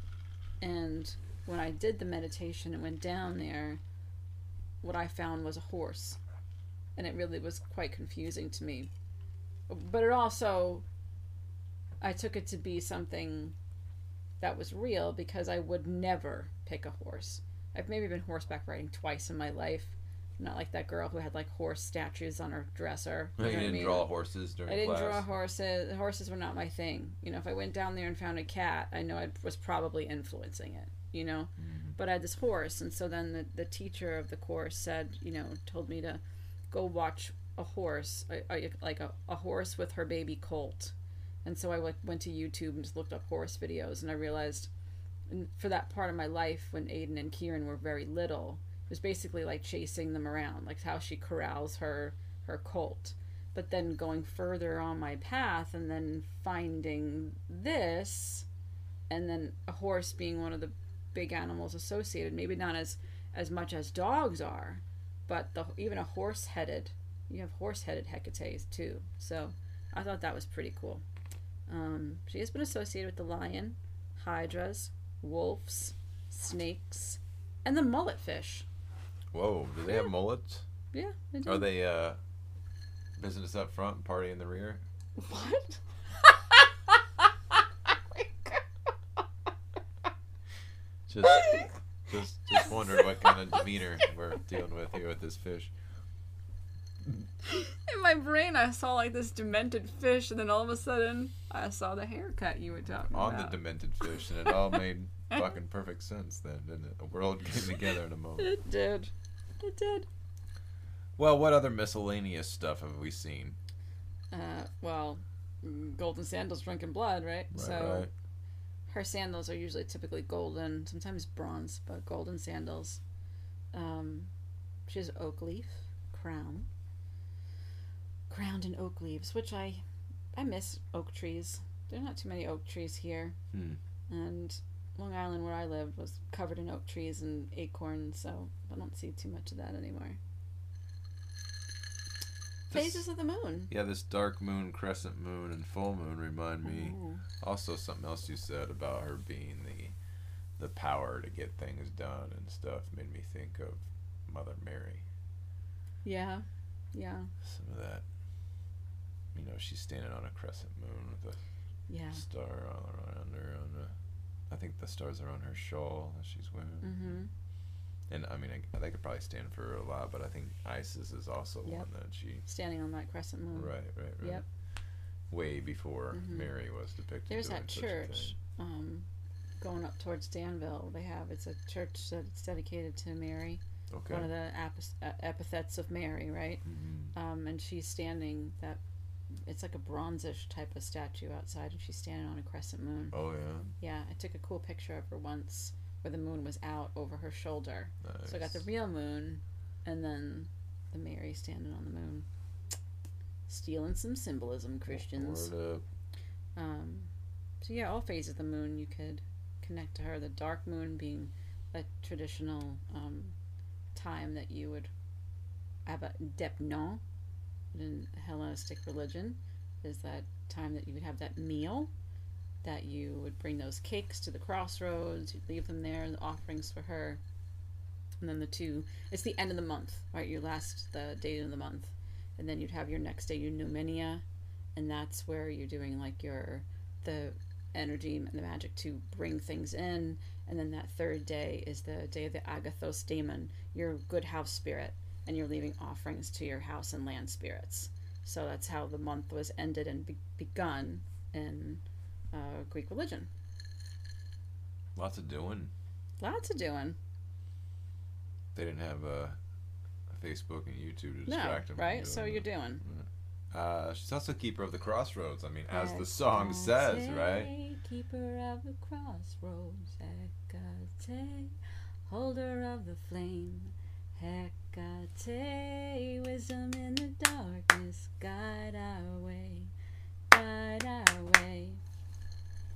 And when i did the meditation and went down there what i found was a horse. And it really was quite confusing to me. But it also i took it to be something that was real because i would never pick a horse. I've maybe been horseback riding twice in my life I'm not like that girl who had like horse statues on her dresser You, know what I didn't mean? draw horses during I didn't class. draw horses. Horses were not my thing. You know, if I went down there and found a cat, I know I was probably influencing it. You know, mm-hmm. but I had this horse, and so then the, the teacher of the course said, you know, told me to go watch a horse, a, a, like a, a horse with her baby colt, and so I went, went to YouTube and just looked up horse videos, and I realized, and for that part of my life when Aiden and Kieran were very little, it was basically like chasing them around, like how she corrals her her colt but then going further on my path and then finding this and then a horse being one of the big animals associated maybe not as as much as dogs are but the even a horse headed you have horse headed hecates too. So i thought that was pretty cool. Um, she has been associated with the lion hydras wolves snakes and the mullet fish Whoa, do they have mullets? yeah they do. Are they uh, business up front, party in the rear? what Just, just, just wondering what kind of demeanor we're dealing with here with this fish. In my brain, I saw like this demented fish, and then all of a sudden, I saw the haircut you were talking about. On the demented fish, and it all made fucking perfect sense then, didn't it? The world came together in a moment. it did. It did. Well, what other miscellaneous stuff have we seen? Uh, well, golden sandals, drinking blood, right? Right, so right. her sandals are usually typically golden, sometimes bronze, but golden sandals. Um, she has oak leaf crown, crowned in oak leaves, which I, I miss oak trees. There are not too many oak trees here, Hmm. and Long Island, where I lived, was covered in oak trees and acorns, so I don't see too much of that anymore. This- Phases of the moon. Yeah, this dark moon, crescent moon, and full moon remind me. Oh. Also, something else you said about her being the the power to get things done and stuff made me think of Mother Mary. Yeah, yeah, Some of that. You know, she's standing on a crescent moon with a yeah. star all around her. On the, I think the stars are on her shawl that she's wearing. Mm-hmm. And I mean, I, they could probably stand for a lot, but I think Isis is also Yep. one that she. Standing on that crescent moon. Right, right, right. Yep. Way before Mhm. Mary was depicted. There's that church um, going up towards Danville. They have it's a church that's dedicated to Mary. Okay. One of the uh, epithets of Mary, right? Mhm. Um, and she's standing that it's like a bronzish type of statue outside, and she's standing on a crescent moon. Oh yeah. Yeah, I took a cool picture of her once where the moon was out over her shoulder. Nice. So I got the real moon, and then the Mary standing on the moon. Stealing some symbolism, Christians. Word up. Um, so yeah, all phases of the moon you could connect to her. The dark moon being a traditional um, time that you would have a deipnon in Hellenistic religion is that time that you would have that meal that you would bring those cakes to the crossroads you'd leave them there the offerings for her. And then the two it's the end of the month right? Your last the day of the month. And then you'd have your next day your noumenia and that's where you're doing like your the energy and the magic to bring things in. And then that third day is the day of the agathos daemon your good house spirit and you're leaving offerings to your house and land spirits so that's how the month was ended and be- begun in uh, greek religion Lots of doing. lots of doing They didn't have uh, Facebook and YouTube to no distract them. from right so you're doing Uh, she's also keeper of the crossroads. I mean, as the song says, right? Keeper of the crossroads, Hecate, holder of the flame, Hecate, wisdom in the darkness, guide our way, guide our way.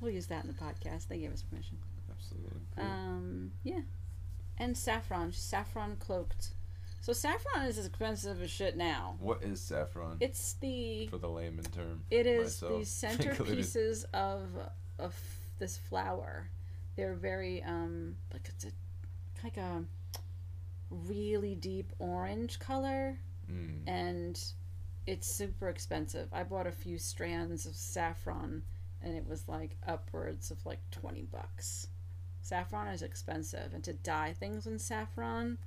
We'll use that in the podcast. They gave us permission. Absolutely. Cool. Um, yeah. And saffron, saffron cloaked. So saffron is as expensive as shit now. what is saffron? It's the for the layman term. It is the myself included. centerpieces of of this flower. They're very um like it's a like a really deep orange color Mm. and it's super expensive. I bought a few strands of saffron and it was like upwards of like 20 bucks. Saffron is expensive and to dye things in saffron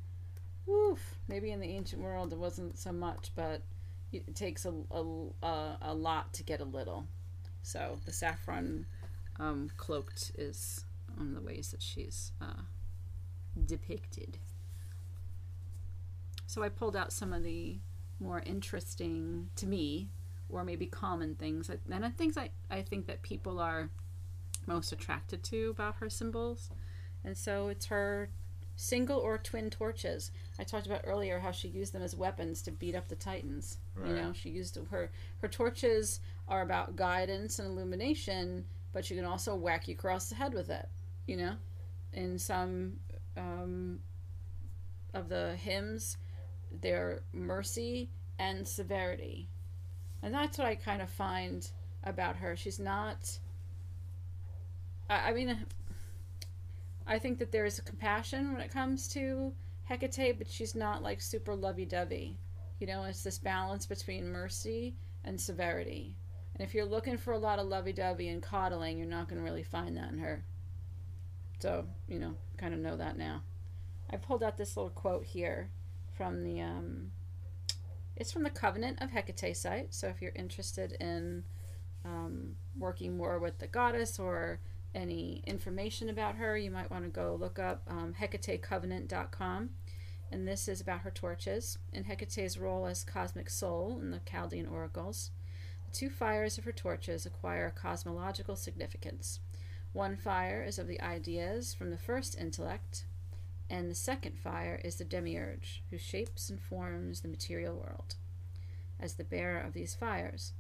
woof, maybe in the ancient world it wasn't so much, but it takes a, a, a, a lot to get a little. So the saffron um, cloaked is one of the ways that she's uh, depicted. So I pulled out some of the more interesting to me, or maybe common things, and things I, I think that people are most attracted to about her symbols. And so it's her single or twin torches. I talked about earlier how she used them as weapons to beat up the titans. You know, she used her her torches are about guidance and illumination, but you can also whack you across the head with it. You know, in some um, of the hymns, they're mercy and severity, and that's what I kind of find about her. She's not. I, I mean, I think that there is a compassion when it comes to Hecate, but she's not like super lovey dovey. You know, it's this balance between mercy and severity. And if you're looking for a lot of lovey dovey and coddling, you're not going to really find that in her. So, you know, kind of know that now. I pulled out this little quote here from the, um, it's from the Covenant of Hecate site. So if you're interested in um, working more with the goddess or any information about her, you might want to go look up um, HecateCovenant.com. And this is about her torches and Hecate's role as cosmic soul in the Chaldean oracles. The two fires of her torches acquire cosmological significance. One fire is of the ideas from the first intellect, and the second fire is the demiurge, who shapes and forms the material world. As the bearer of these fires,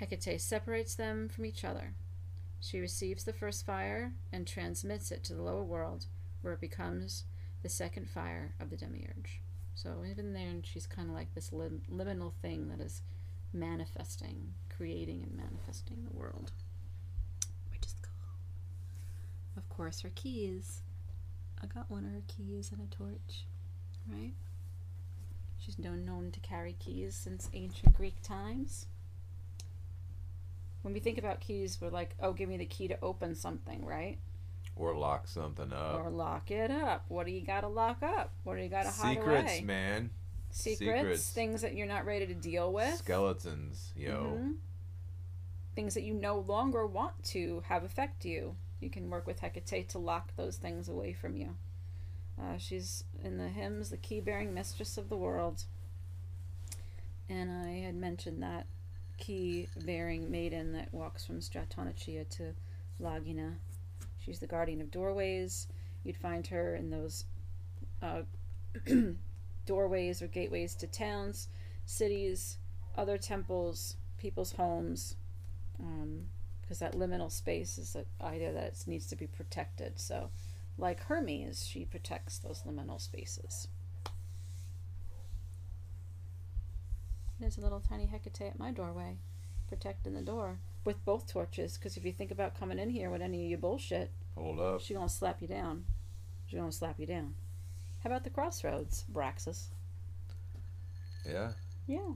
Hecate separates them from each other. She receives the first fire and transmits it to the lower world, where it becomes the second fire of the demiurge. So even there, she's kind of like this lim- liminal thing that is manifesting, creating and manifesting the world, which is cool. Of course, her keys. I got one of her keys and a torch, right? She's known known to carry keys since ancient Greek times. When we think about keys, we're like, oh, give me the key to open something, right? Or lock something up. or lock it up. What do you got to lock up? What do you got to hide Secrets, away? man. Secrets, Secrets. things that you're not ready to deal with. Skeletons, yo. Mhm. Things that you no longer want to have affect you. You can work with Hecate to lock those things away from you. Uh, she's in the hymns, the key bearing mistress of the world. And I had mentioned that key bearing maiden that walks from Stratonicia to Lagina. She's the guardian of doorways. You'd find her in those uh, doorways or gateways to towns, cities, other temples, people's homes, because that liminal space is the idea that it needs to be protected. So, like Hermes, she protects those liminal spaces. There's a little tiny Hecate at my doorway, protecting the door with both torches. Because if you think about coming in here with any of your bullshit, Hold up. she's gonna slap you down. She's gonna slap you down. How about the crossroads, Braxis? Yeah. Yeah.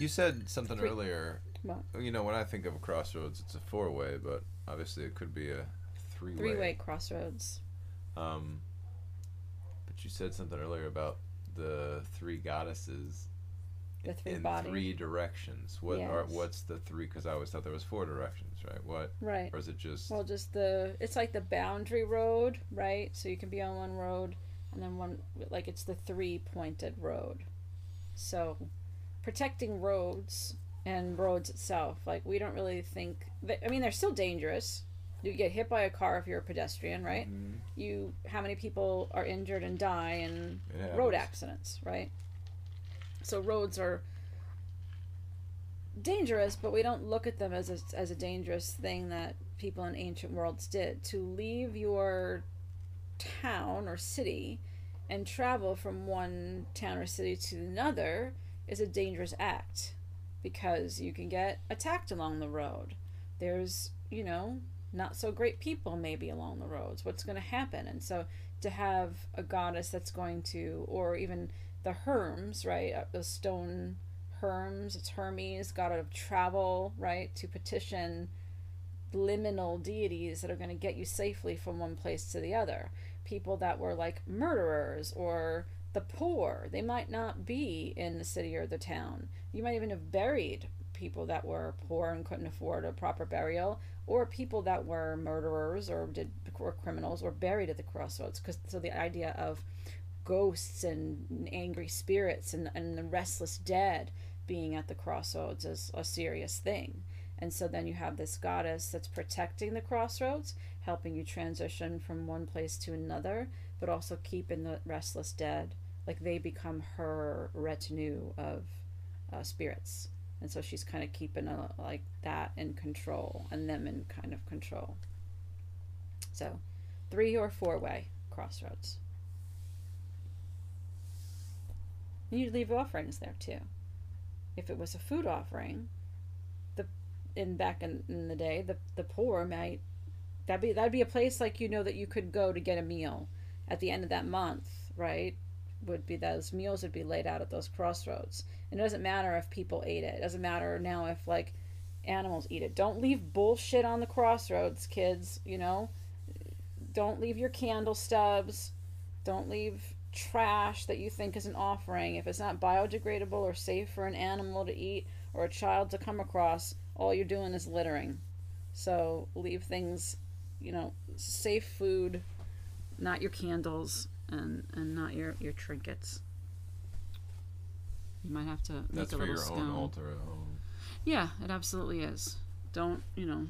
You said something Three- earlier. What? You know, when I think of a crossroads, it's a four way, but obviously it could be a three way. Three way crossroads. Um, but you said something earlier about the three goddesses The three in bodies. three directions. What are what's the three? Because I always thought there was four directions, right? What Right. or is it just? Well, just the it's like the boundary road, right? So you can be on one road, and then one like it's the three pointed road. So, protecting roads and roads itself, like we don't really think. That, I mean, they're still dangerous. You get hit by a car if you're a pedestrian, right? Mhm. You how many people are injured and die in road accidents, right? So roads are dangerous, but we don't look at them as a, as a dangerous thing that people in ancient worlds did. To leave your town or city and travel from one town or city to another is a dangerous act because you can get attacked along the road. There's, you know, not so great people maybe along the roads. What's going to happen? And so to have a goddess that's going to, or even the Herms, right? Uh, the stone Herms, it's Hermes, god of travel, right? To petition liminal deities that are going to get you safely from one place to the other. People that were like murderers or the poor, they might not be in the city or the town. You might even have buried people that were poor and couldn't afford a proper burial, or people that were murderers or did or criminals or buried at the crossroads. Because so the idea of ghosts and angry spirits and, and the restless dead being at the crossroads is a serious thing. And so then you have this goddess that's protecting the crossroads, helping you transition from one place to another, but also keeping the restless dead. Like they become her retinue of uh, spirits. And so she's kind of keeping a, like that in control and them in kind of control. So three or four way crossroads. You leave offerings there too. If it was a food offering, the in back in, in the day, the the poor might that'd be that'd be a place like you know that you could go to get a meal at the end of that month, right? Would be those meals would be laid out at those crossroads. And it doesn't matter if people ate it. It doesn't matter now if like animals eat it. Don't leave bullshit on the crossroads, kids, you know? Don't leave your candle stubs. Don't leave trash that you think is an offering. If it's not biodegradable or safe for an animal to eat or a child to come across, all you're doing is littering. So leave things, you know, safe food, not your candles and and not your your trinkets. You might have to make That's a for little your own altar at home. Yeah, it absolutely is. Don't, you know.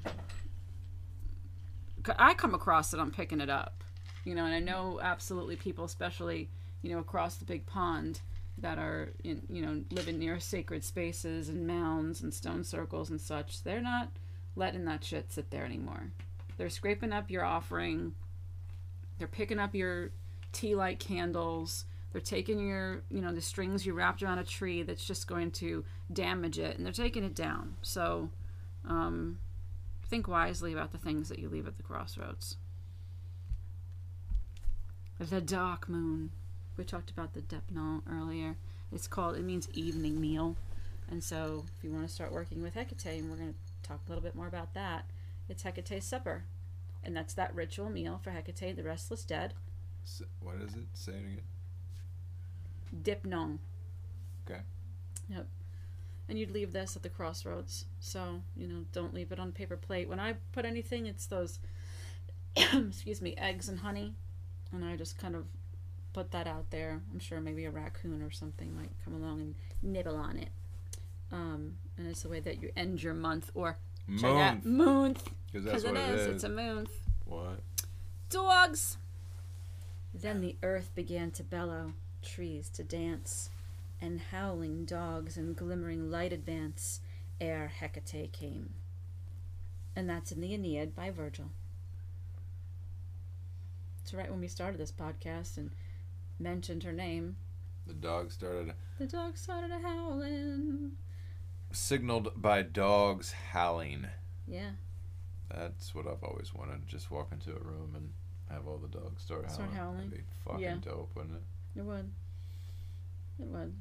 I come across it, I'm picking it up. You know, and I know absolutely people, especially, you know, across the big pond that are, in, you know, living near sacred spaces and mounds and stone circles and such. They're not letting that shit sit there anymore. They're scraping up your offering. They're picking up your tea light candles. They're taking your, you know, the strings you wrapped around a tree that's just going to damage it, and they're taking it down. So, um, think wisely about the things that you leave at the crossroads. The dark moon. We talked about the deipnon earlier. It's called, it means evening meal. And so, if you want to start working with Hecate, and we're going to talk a little bit more about that, it's Hecate's supper. And that's that ritual meal for Hecate, the restless dead. S- What is it? Say it again. deipnon. Okay. Yep. And you'd leave this at the crossroads. So, you know, don't leave it on paper plate. When I put anything, it's those, excuse me, eggs and honey. And I just kind of put that out there. I'm sure maybe a raccoon or something might come along and nibble on it. Um, and it's the way that you end your month or check out month. Because that's Because it what is. it is. It's a month. What? Dogs! Then the earth began to bellow, trees to dance, and howling dogs and glimmering light advance ere Hecate came. And that's in the Aeneid by Virgil. So, right when we started this podcast and mentioned her name, The dog started the dog started a howling. Signaled by dogs howling. Yeah, That's what I've always wanted. Just walk into a room and have all the dogs start howling. Start howling? That'd be fucking Yeah. dope, wouldn't it? it would. It would.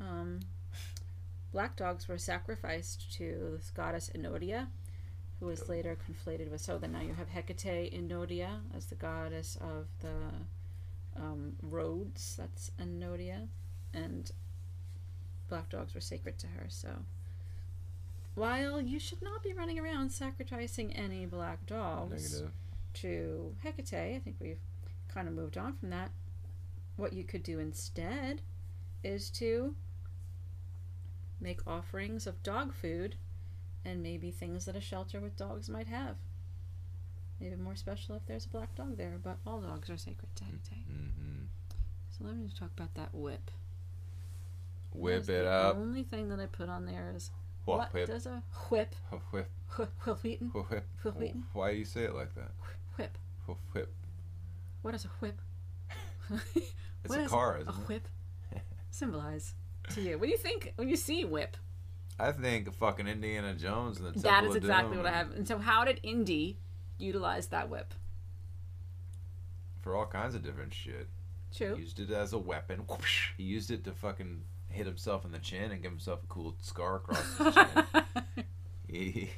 Um, black dogs were sacrificed to this goddess Enodia, who was later conflated with. So then now you have Hecate Enodia as the goddess of the um, roads. That's Enodia, and black dogs were sacred to her. So while you should not be running around sacrificing any black dogs Negative. to Hecate, I think we've kind of moved on from that. What you could do instead is to make offerings of dog food and maybe things that a shelter with dogs might have. Maybe more special if there's a black dog there, but all dogs are sacred to Hecate. Mm-hmm. So let me just talk about that whip. Whip it the up. only thing that I put on there is What, what whip? does a whip, Whip. whip, whip, Wheaton, Whip. Whip Wheaton? Why do you say it like that? whip. Whip. What is a whip? It's What a does car, a isn't it? A whip symbolize to you? What do you think when you see whip? I think fucking Indiana Jones and the Temple That is exactly what I have. And so, how did Indy utilize that whip? For all kinds of different shit. True. Used it as a weapon. He used it to fucking hit himself in the chin and give himself a cool scar across his chin. he,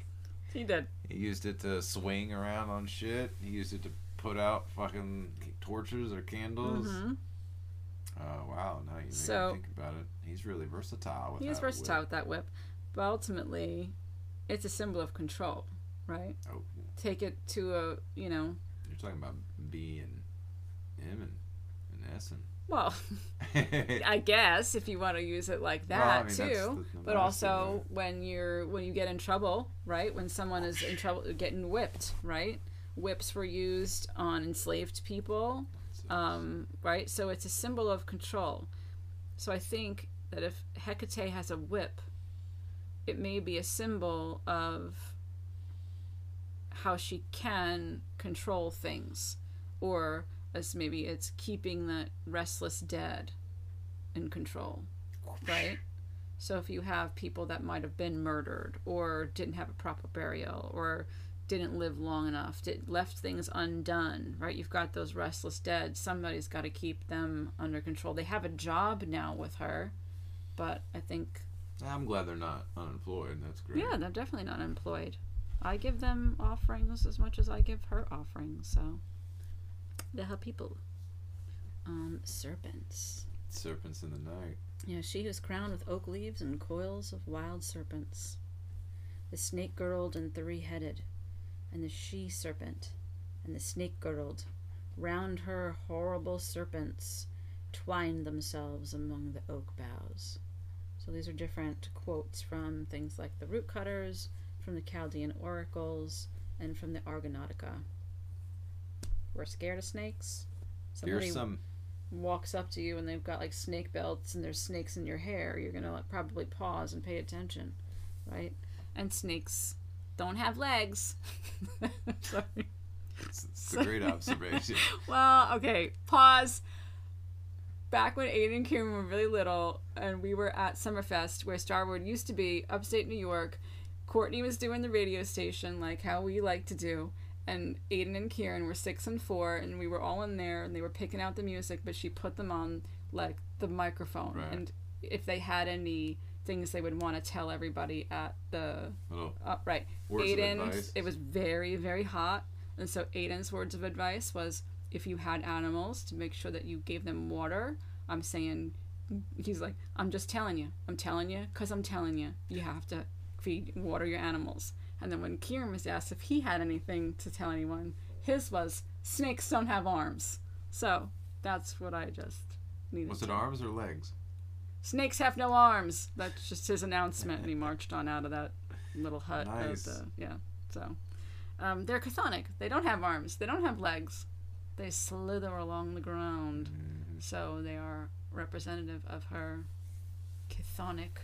he did. he used it to swing around on shit. He used it to put out fucking torches or candles. hmm Oh wow! Now you So- think about it. He's really versatile. With He is that versatile whip. with that whip, but ultimately, it's a symbol of control, right? Oh, Take it to a, you know, you're talking about B and M and, and S and. Well, I guess if you want to use it like that Well, I mean, too. the- the but also thing, when you're when you get in trouble, right? When someone is in trouble, getting whipped, right? Whips were used on enslaved people, um, right? So it's a symbol of control. So I think that if Hecate has a whip, it may be a symbol of how she can control things, or as maybe it's keeping the restless dead in control, right? So if you have people that might have been murdered, or didn't have a proper burial, or didn't live long enough, did, left things undone, right? You've got those restless dead. Somebody's got to keep them under control. They have a job now with her, but I think, I'm glad they're not unemployed. That's great. yeah, they're definitely not employed. I give them offerings as much as I give her offerings, so they help people. Um, serpents. Serpents in the night. Yeah, she who's crowned with oak leaves and coils of wild serpents. The snake girdled and three headed, and the she serpent, and the snake girdled, round her horrible serpents, twined themselves among the oak boughs. So these are different quotes from things like the root cutters, from the Chaldean oracles, and from the Argonautica. We're scared of snakes. Somebody some. walks up to you and they've got like snake belts and there's snakes in your hair, you're gonna like, probably pause and pay attention, right? And snakes don't have legs. Sorry. It's, it's a great observation. Well, okay, pause. Back when Aiden and Kieran were really little, and we were at Summerfest, where Starwood used to be, upstate New York, Courtney was doing the radio station, like how we like to do, and Aiden and Kieran were six and four, and we were all in there, and they were picking out the music, but she put them on like the microphone, Right. and if they had any things they would want to tell everybody at the Little uh, right. words Aiden, it was very, very hot. And so Aiden's words of advice was if you had animals to make sure that you gave them water. I'm saying, he's like, I'm just telling you. I'm telling you because I'm telling you. You have to feed water your animals. And then when Kieran was asked if he had anything to tell anyone, his was snakes don't have arms. So that's what I just needed. Was it arms or legs? Snakes have no arms. That's just his announcement, and he marched on out of that little hut. Nice. Of the, yeah. So, um, they're chthonic. They don't have arms. They don't have legs. They slither along the ground. So they are representative of her chthonic,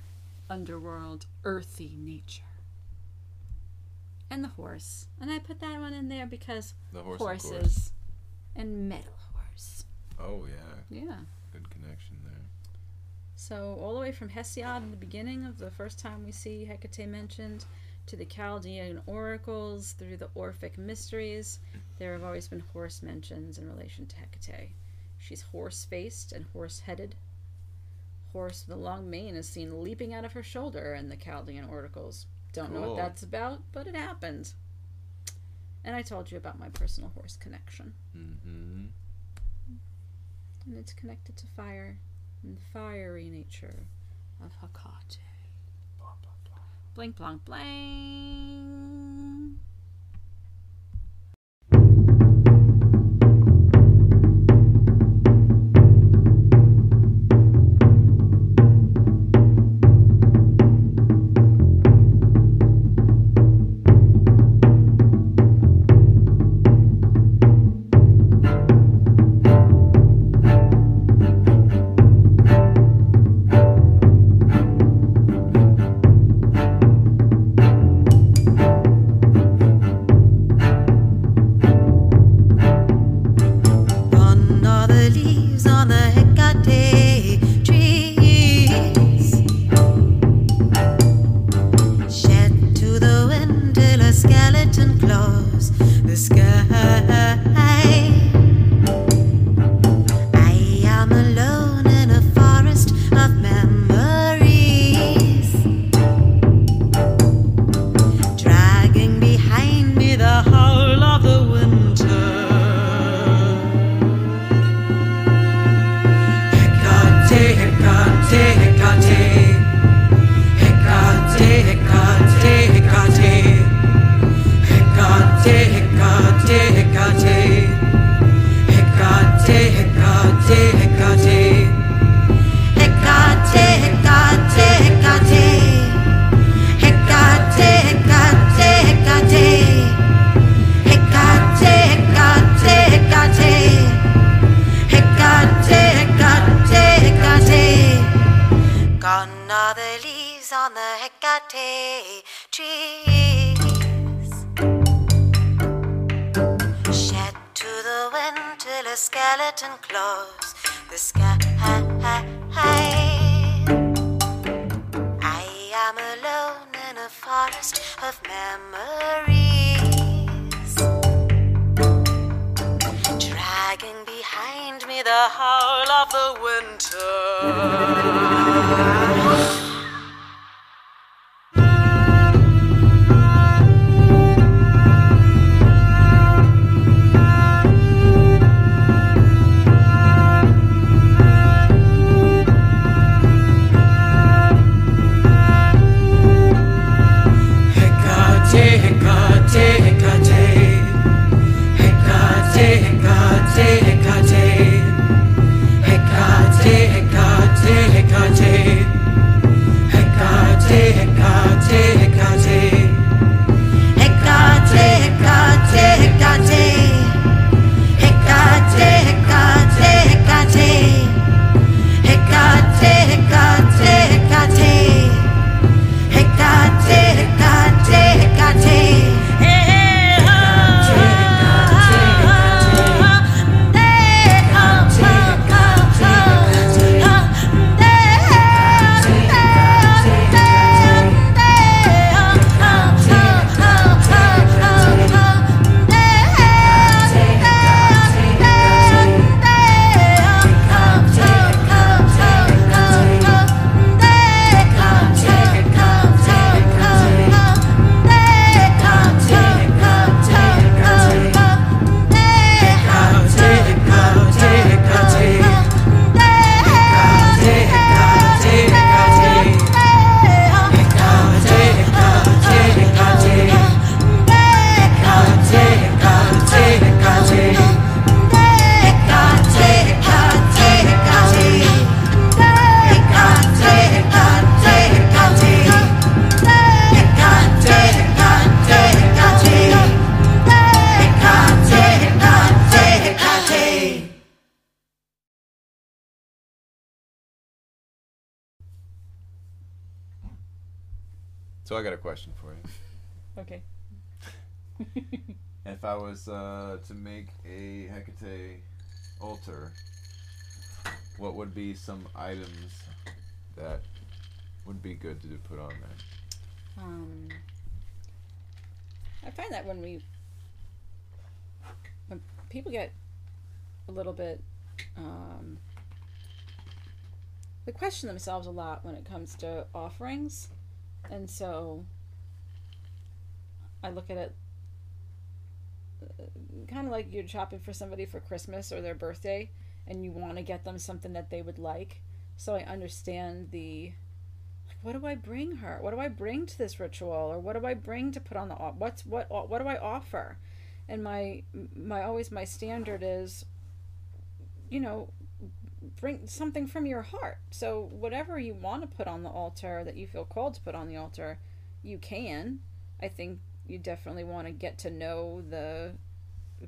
underworld, earthy nature. And the horse. And I put that one in there because The horse, horses and metal horse. Oh yeah, Yeah. good connection there. So all the way from Hesiod in the beginning of the first time we see Hecate mentioned, to the Chaldean oracles, through the Orphic mysteries, there have always been horse mentions in relation to Hecate. She's horse-faced and horse-headed. Horse with a long mane is seen leaping out of her shoulder in the Chaldean oracles. Don't know what that's about, but it happened. And I told you about my personal horse connection. Mm-hmm. And it's connected to fire and the fiery nature of Hecate. Blink, blonk, blang. If I was uh, to make a Hecate altar, what would be some items that would be good to put on there? Um, I find that when we, when people get a little bit, um, they question themselves a lot when it comes to offerings, and so I look at it kind of like you're shopping for somebody for Christmas or their birthday, and you want to get them something that they would like. So I understand the like, what do I bring her? What do I bring to this ritual, or what do I bring to put on the what's what what do I offer? And my my always my standard is, you know, bring something from your heart. So whatever you want to put on the altar that you feel called to put on the altar, you can. I think you definitely want to get to know the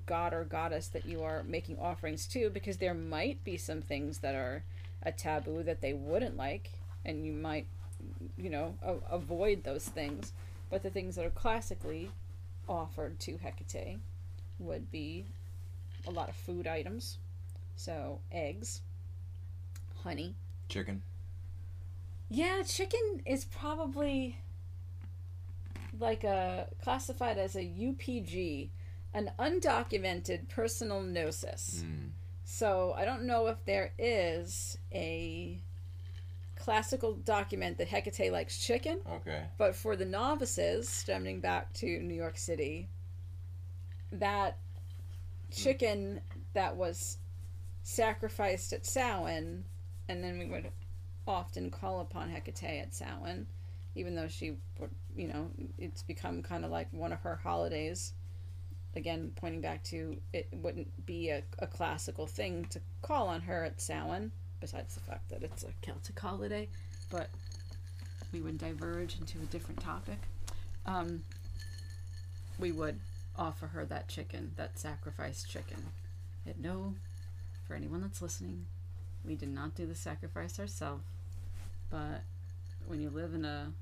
god or goddess that you are making offerings to because there might be some things that are a taboo that they wouldn't like and you might you know a- avoid those things. But the things that are classically offered to hecate would be a lot of food items. So eggs honey. Chicken. yeah, chicken is probably like a classified as a UPG, an undocumented personal gnosis. Mm. So I don't know if there is a classical document that Hecate likes chicken, Okay. but for the novices, stemming back to New York City, that chicken that was sacrificed at Samhain, and then we would often call upon Hecate at Samhain, even though she, would- you know, it's become kind of like one of her holidays. Again, pointing back to it wouldn't be a, a classical thing to call on her at Samhain, besides the fact that it's a Celtic holiday, but we would diverge into a different topic. Um, we would offer her that chicken, that sacrificed chicken. Yet no, for anyone that's listening, we did not do the sacrifice ourselves. But when you live in a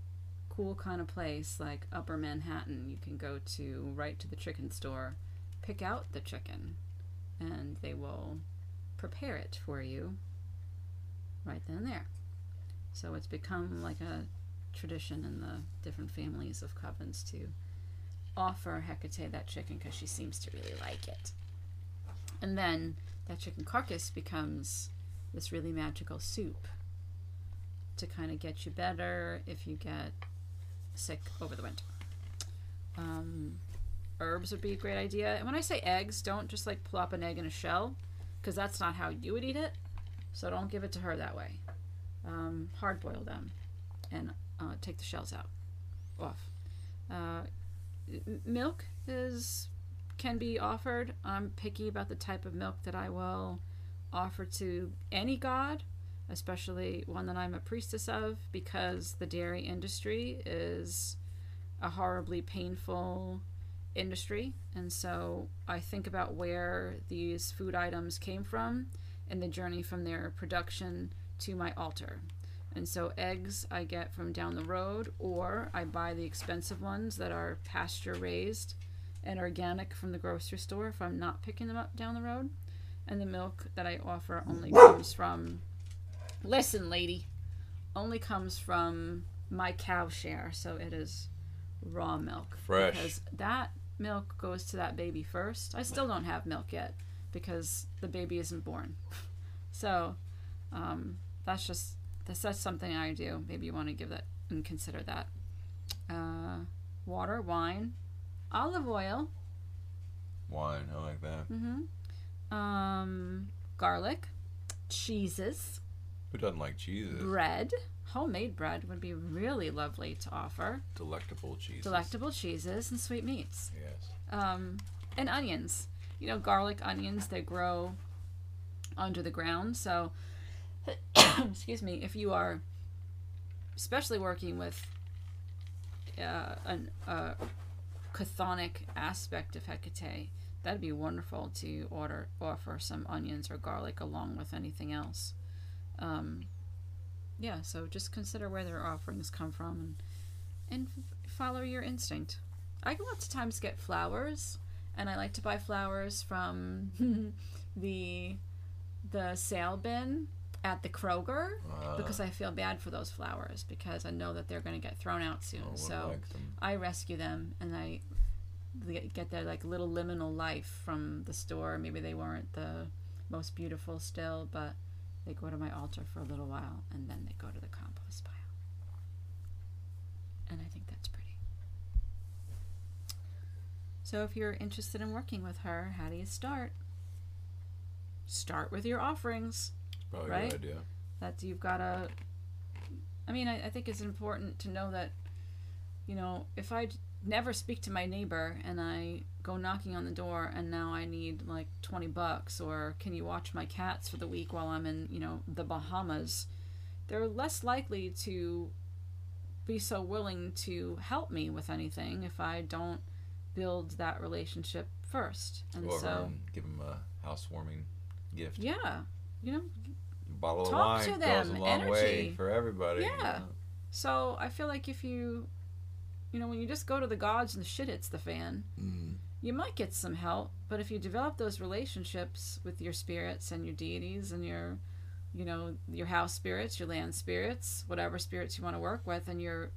cool kind of place like Upper Manhattan, you can go to right to the chicken store, pick out the chicken, and they will prepare it for you right then and there. So it's become like a tradition in the different families of covens to offer Hecate that chicken because she seems to really like it. And then that chicken carcass becomes this really magical soup to kind of get you better if you get sick over the winter. Um, herbs would be a great idea. And when I say eggs, don't just like plop an egg in a shell because that's not how you would eat it. So don't give it to her that way. Um, hard boil them and uh, take the shells out off. Uh, milk is can be offered. I'm picky about the type of milk that I will offer to any god, especially one that I'm a priestess of, because the dairy industry is a horribly painful industry. And so I think about where these food items came from and the journey from their production to my altar. And so eggs I get from down the road, or I buy the expensive ones that are pasture raised and organic from the grocery store if I'm not picking them up down the road. And the milk that I offer only comes from, listen, lady, only comes from my cow share. So it is raw milk. Fresh. Because that milk goes to that baby first. I still don't have milk yet because the baby isn't born. So um, that's just that's, that's something I do. Maybe you want to give that and consider that. Uh, water, wine, olive oil, Wine. I like that. Mm-hmm. um, garlic, cheeses, Who doesn't like cheeses? bread. Homemade bread would be really lovely to offer. Delectable cheeses. Delectable cheeses and sweet meats. Yes. um, and onions. You know, garlic onions they grow under the ground. So, excuse me, if you are especially working with uh, an a chthonic aspect of Hecate, that'd be wonderful to order offer some onions or garlic along with anything else. Um, yeah, so just consider where their offerings come from and and f- follow your instinct. I lots of times get flowers, and I like to buy flowers from the the sale bin at the Kroger Uh, because I feel bad for those flowers because I know that they're going to get thrown out soon. I so like. I rescue them and I get their like little liminal life from the store. Maybe they weren't the most beautiful still, but they go to my altar for a little while and then they go to the compost pile. And I think that's pretty. So if you're interested in working with her, how do you start? Start with your offerings Probably a right? good idea. that you've got to i mean I, I think it's important to know that you know if i never speak to my neighbor and i go knocking on the door and now i need like 20 bucks or can you watch my cats for the week while i'm in you know the bahamas they're less likely to be so willing to help me with anything if i don't build that relationship first and Go over so and give them a housewarming gift. yeah you know bottle Talk of to wine them, goes a long way for everybody. you Yeah. know. So I feel like if you, you know, when you just go to the gods and the shit hits the fan, Mm. you might get some help. But if you develop those relationships with your spirits and your deities and your, you know, your house spirits, your land spirits, whatever spirits you want to work with, and you're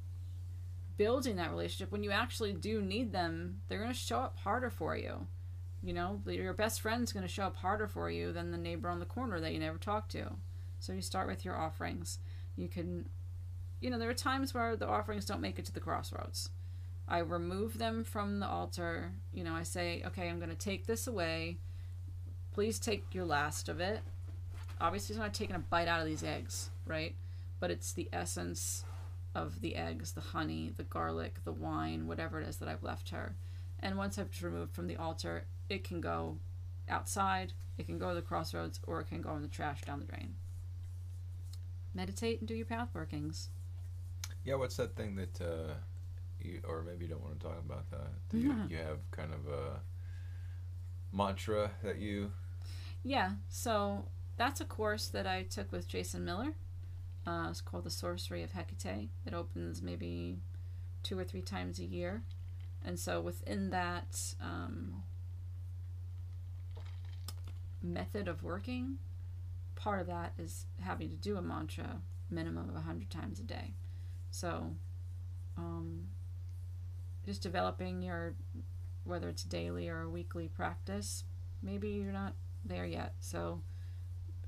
building that relationship, when you actually do need them, they're going to show up harder for you. You know, your best friend's going to show up harder for you than the neighbor on the corner that you never talk to. So you start with your offerings. You can you know, there are times where the offerings don't make it to the crossroads. I remove them from the altar. You know, I say, okay, I'm going to take this away. Please take your last of it. Obviously, it's not taking a bite out of these eggs, right? But it's the essence of the eggs, the honey, the garlic, the wine, whatever it is that I've left her. And once I've removed from the altar, it can go outside, it can go to the crossroads, or it can go in the trash down the drain. Meditate and do your path workings. Yeah, what's that thing that uh, you, or maybe you don't want to talk about that. Do you, you have kind of a mantra that you. Yeah, so that's a course that I took with Jason Miller. Uh, it's called The Sorcery of Hecate. It opens maybe two or three times a year. And so within that um, method of working, part of that is having to do a mantra minimum of 100 times a day. So um, just developing your, whether it's daily or weekly practice, maybe you're not there yet. So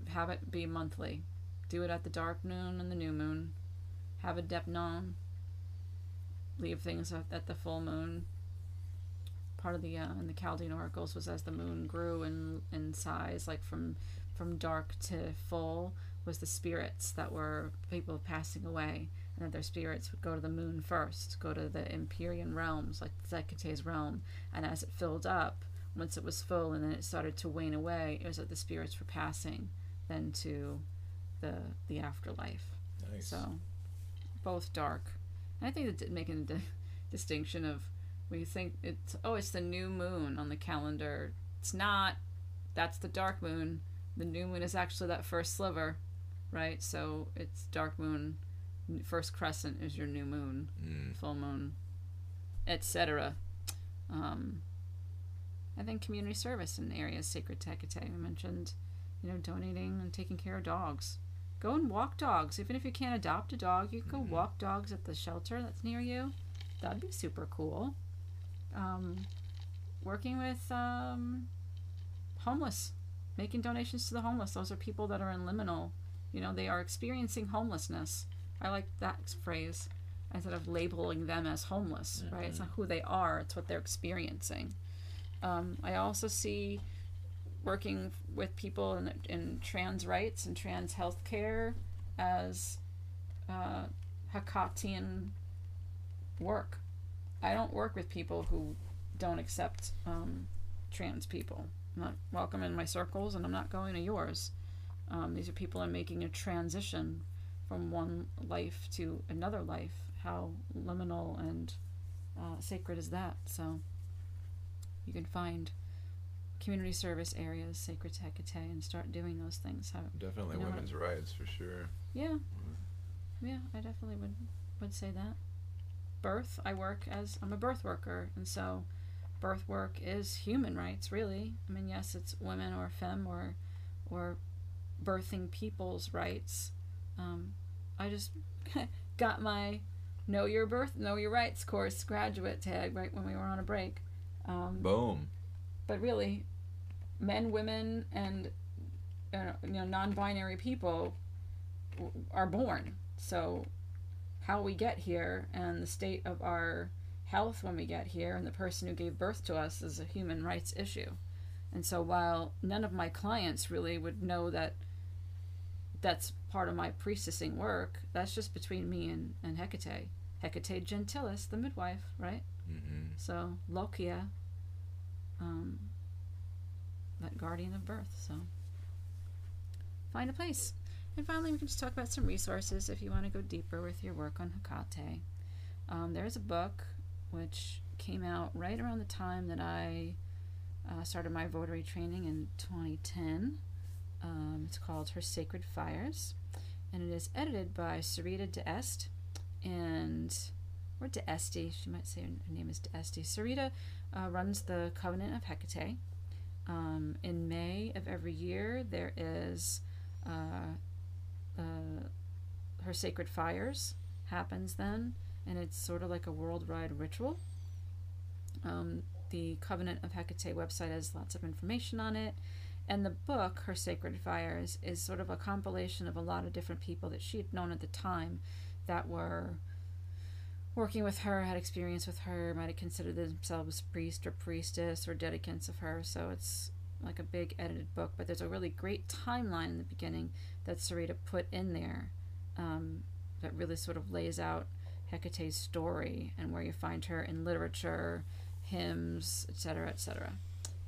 have it be monthly. Do it at the dark moon and the new moon. Have a deipnon. Leave things at the full moon. Part of the uh, in the Chaldean oracles was as the moon grew in in size, like from from dark to full, was the spirits that were people passing away, and that their spirits would go to the moon first, go to the Empyrean realms, like Hecate's realm, and as it filled up, once it was full and then it started to wane away, it was that the spirits were passing then to the the afterlife. Nice. So both dark. And I think that making a di- distinction of we think it's oh it's the new moon on the calendar. It's not. That's the dark moon. The new moon is actually that first sliver, right? So it's dark moon. First crescent is your new moon Mm. full moon, etc. Um, I think community service in areas sacred to Hecate. I mentioned, you know, donating and taking care of dogs. Go and walk dogs. Even if you can't adopt a dog, you can go walk dogs at the shelter that's near you. That'd be super cool. Um, working with um, homeless, making donations to the homeless. Those are people that are in liminal. You know, they are experiencing homelessness. I like that phrase instead of labeling them as homeless, right? It's not who they are, it's what they're experiencing. Um, I also see working with people in, in trans rights and trans health care as uh, Hecatean work. I don't work with people who don't accept um, trans people. I'm not welcome in my circles, and I'm not going to yours. Um, these are people I'm making a transition from one life to another life. How liminal and uh, sacred is that? So you can find community service areas sacred to Hecate and start doing those things. How, Definitely You know women's rights for sure. yeah, yeah, I definitely would would say that. birth, I work as I'm a birth worker, and so birth work is human rights, really. I mean, yes, it's women or femme or or birthing people's rights. Um, I just got my Know Your Birth, Know Your Rights course graduate tag right when we were on a break. Um, Boom. but really, men, women, and uh, you know non-binary people w- are born. So, how we get here and the state of our health when we get here, and the person who gave birth to us is a human rights issue. And so, while none of my clients really would know that that's part of my priestessing work, that's just between me and, and Hecate. Hecate Genetyllis, the midwife, right? Mm-hmm. So Lochia, um, that guardian of birth. So find a place. And finally, we can just talk about some resources if you want to go deeper with your work on Hecate. Um, there's a book which came out right around the time that I uh, started my votary training in 2010. Um, it's called Her Sacred Fires, and it is edited by Sorita D'Este and or D'Este. She might say her name is D'Este. Sorita uh, runs the Covenant of Hecate. Um, in May of every year, there is uh, uh, her sacred fires happens then, and it's sort of like a worldwide ritual. Um, the Covenant of Hecate website has lots of information on it, and the book, Her Sacred Fires, is sort of a compilation of a lot of different people that she had known at the time that were working with her, had experience with her, might have considered themselves priest or priestess or dedicants of her. So it's like a big edited book, but there's a really great timeline in the beginning that Sorita put in there um, that really sort of lays out Hecate's story and where you find her in literature, hymns, etc., etc.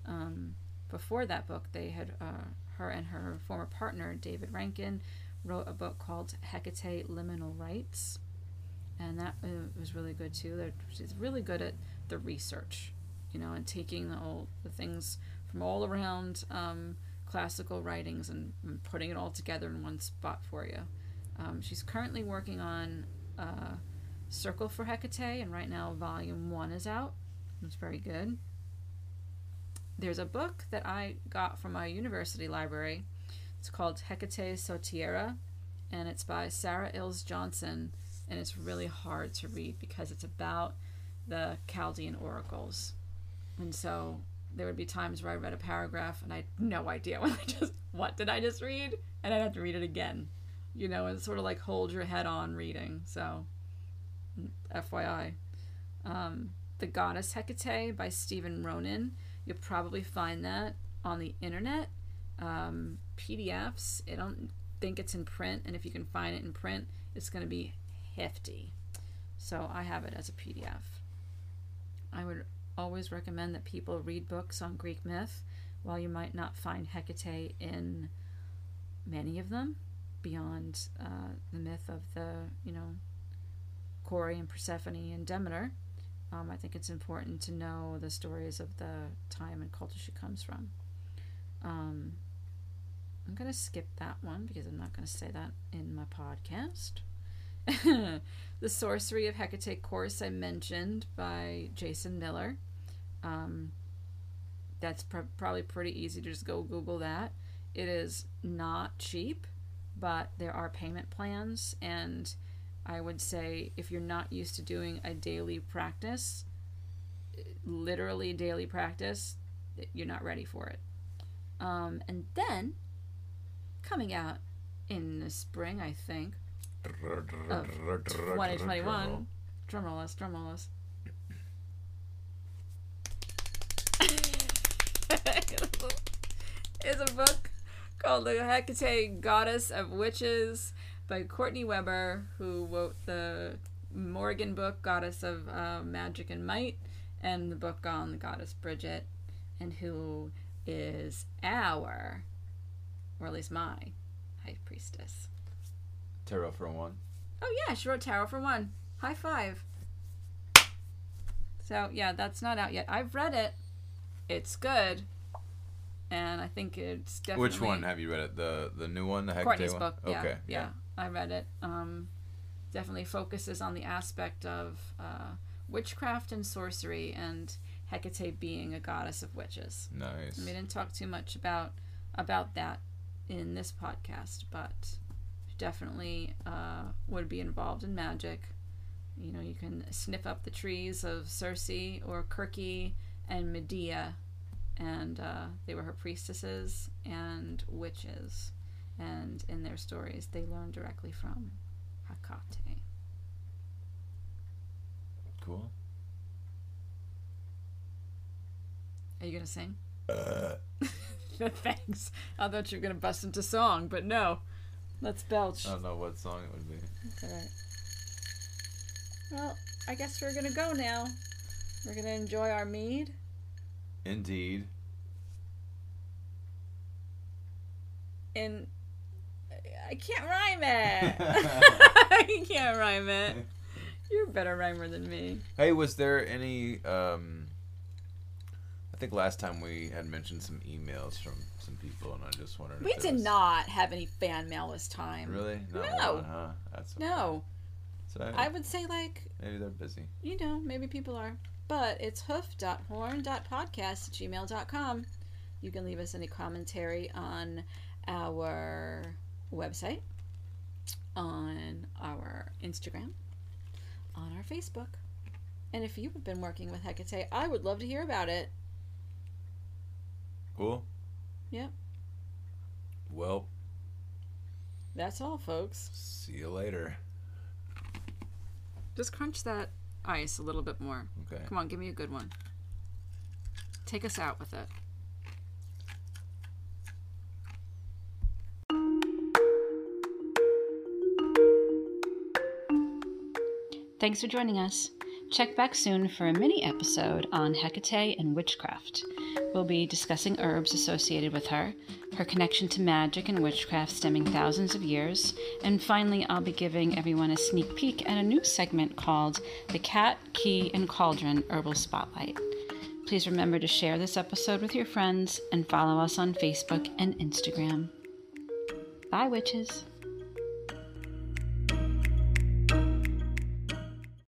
Um, before that book, they had uh, her and her former partner David Rankine wrote a book called Hecate Liminal Rites, and that uh, was really good too. They're, she's really good at the research, you know, and taking the old the things from all around um, classical writings and, and putting it all together in one spot for you. Um, she's currently working on uh, Circle for Hecate, and right now Volume One is out. It's very good. There's a book that I got from my university library. It's called Hecate Soteira, and it's by Sarah Iles Johnston, and it's really hard to read because it's about the Chaldean oracles. And so there would be times where I read a paragraph and I had no idea what I just what did I just read, and I'd have to read it again. You know, it's sort of like hold your head on reading. So, FYI, um, the Goddess Hecate by Stephen Ronan. You'll probably find that on the internet. Um, PDFs. I don't think it's in print, and if you can find it in print, it's going to be hefty. So I have it as a PDF. I would always recommend that people read books on Greek myth, while you might not find Hecate in many of them, beyond uh, the myth of the, you know, Kore and Persephone and Demeter. Um, I think it's important to know the stories of the time and culture she comes from. Um, I'm going to skip that one because I'm not going to say that in my podcast. the Sorcery of Hecate course I mentioned by Jason Miller. Um, that's pr- probably pretty easy to just go Google that. It is not cheap, but there are payment plans, and I would say if you're not used to doing a daily practice, literally daily practice, you're not ready for it. Um, and then, coming out in the spring, I think, of 2021, drumroll us, drumroll us. is a book called The Hecate Goddess of Witches by Courtney Weber, who wrote the Morgan book, Goddess of uh, Magic and Might, and the book on the Goddess Bridget, and who is our, or at least my, High Priestess. Tarot for one. Oh, yeah, she wrote Tarot for One. High five. So, yeah, that's not out yet. I've read it. It's good. And I think it's definitely. Which one have you read it? The the new one, the Hecate Courtney's one? book. Yeah, Okay. yeah, I read it. Um, definitely focuses on the aspect of uh, witchcraft and sorcery and Hecate being a goddess of witches. Nice. We didn't talk too much about about that in this podcast, but definitely uh, would be involved in magic. You know, you can sniff up the trees of Circe or Kirke and Medea, and uh, they were her priestesses and witches. And in their stories, they learn directly from Hakate. Cool. Are you gonna sing? Uh. Thanks. I thought you were gonna bust into song, but no. Let's belch. I don't know what song it would be. All right. Well, I guess we're gonna go now. We're gonna enjoy our mead. Indeed. And I can't rhyme it. I can't rhyme it. You're a better rhymer than me. Hey, was there any? Um, I think last time we had mentioned some emails from some people, and I just wondered. We did was- not have any fan mail this time. Really? Not No. one, huh? That's okay. No. So I would say like maybe they're busy. you know, maybe people are. But it's hoof.horn.podcast at gmail.com. You can leave us any commentary on our website, on our Instagram, on our Facebook. And if you've been working with Hecate, I would love to hear about it. Cool. Yep. Well, That's all, folks. see you later. Just crunch that ice a little bit more. Okay. Come on, give me a good one. Take us out with it. Thanks for joining us. Check back soon for a mini episode on Hecate and witchcraft. We'll be discussing herbs associated with her, her connection to magic and witchcraft stemming thousands of years, and finally, I'll be giving everyone a sneak peek at a new segment called the Cat, Key, and Cauldron Herbal Spotlight. Please remember to share this episode with your friends and follow us on Facebook and Instagram. Bye, witches.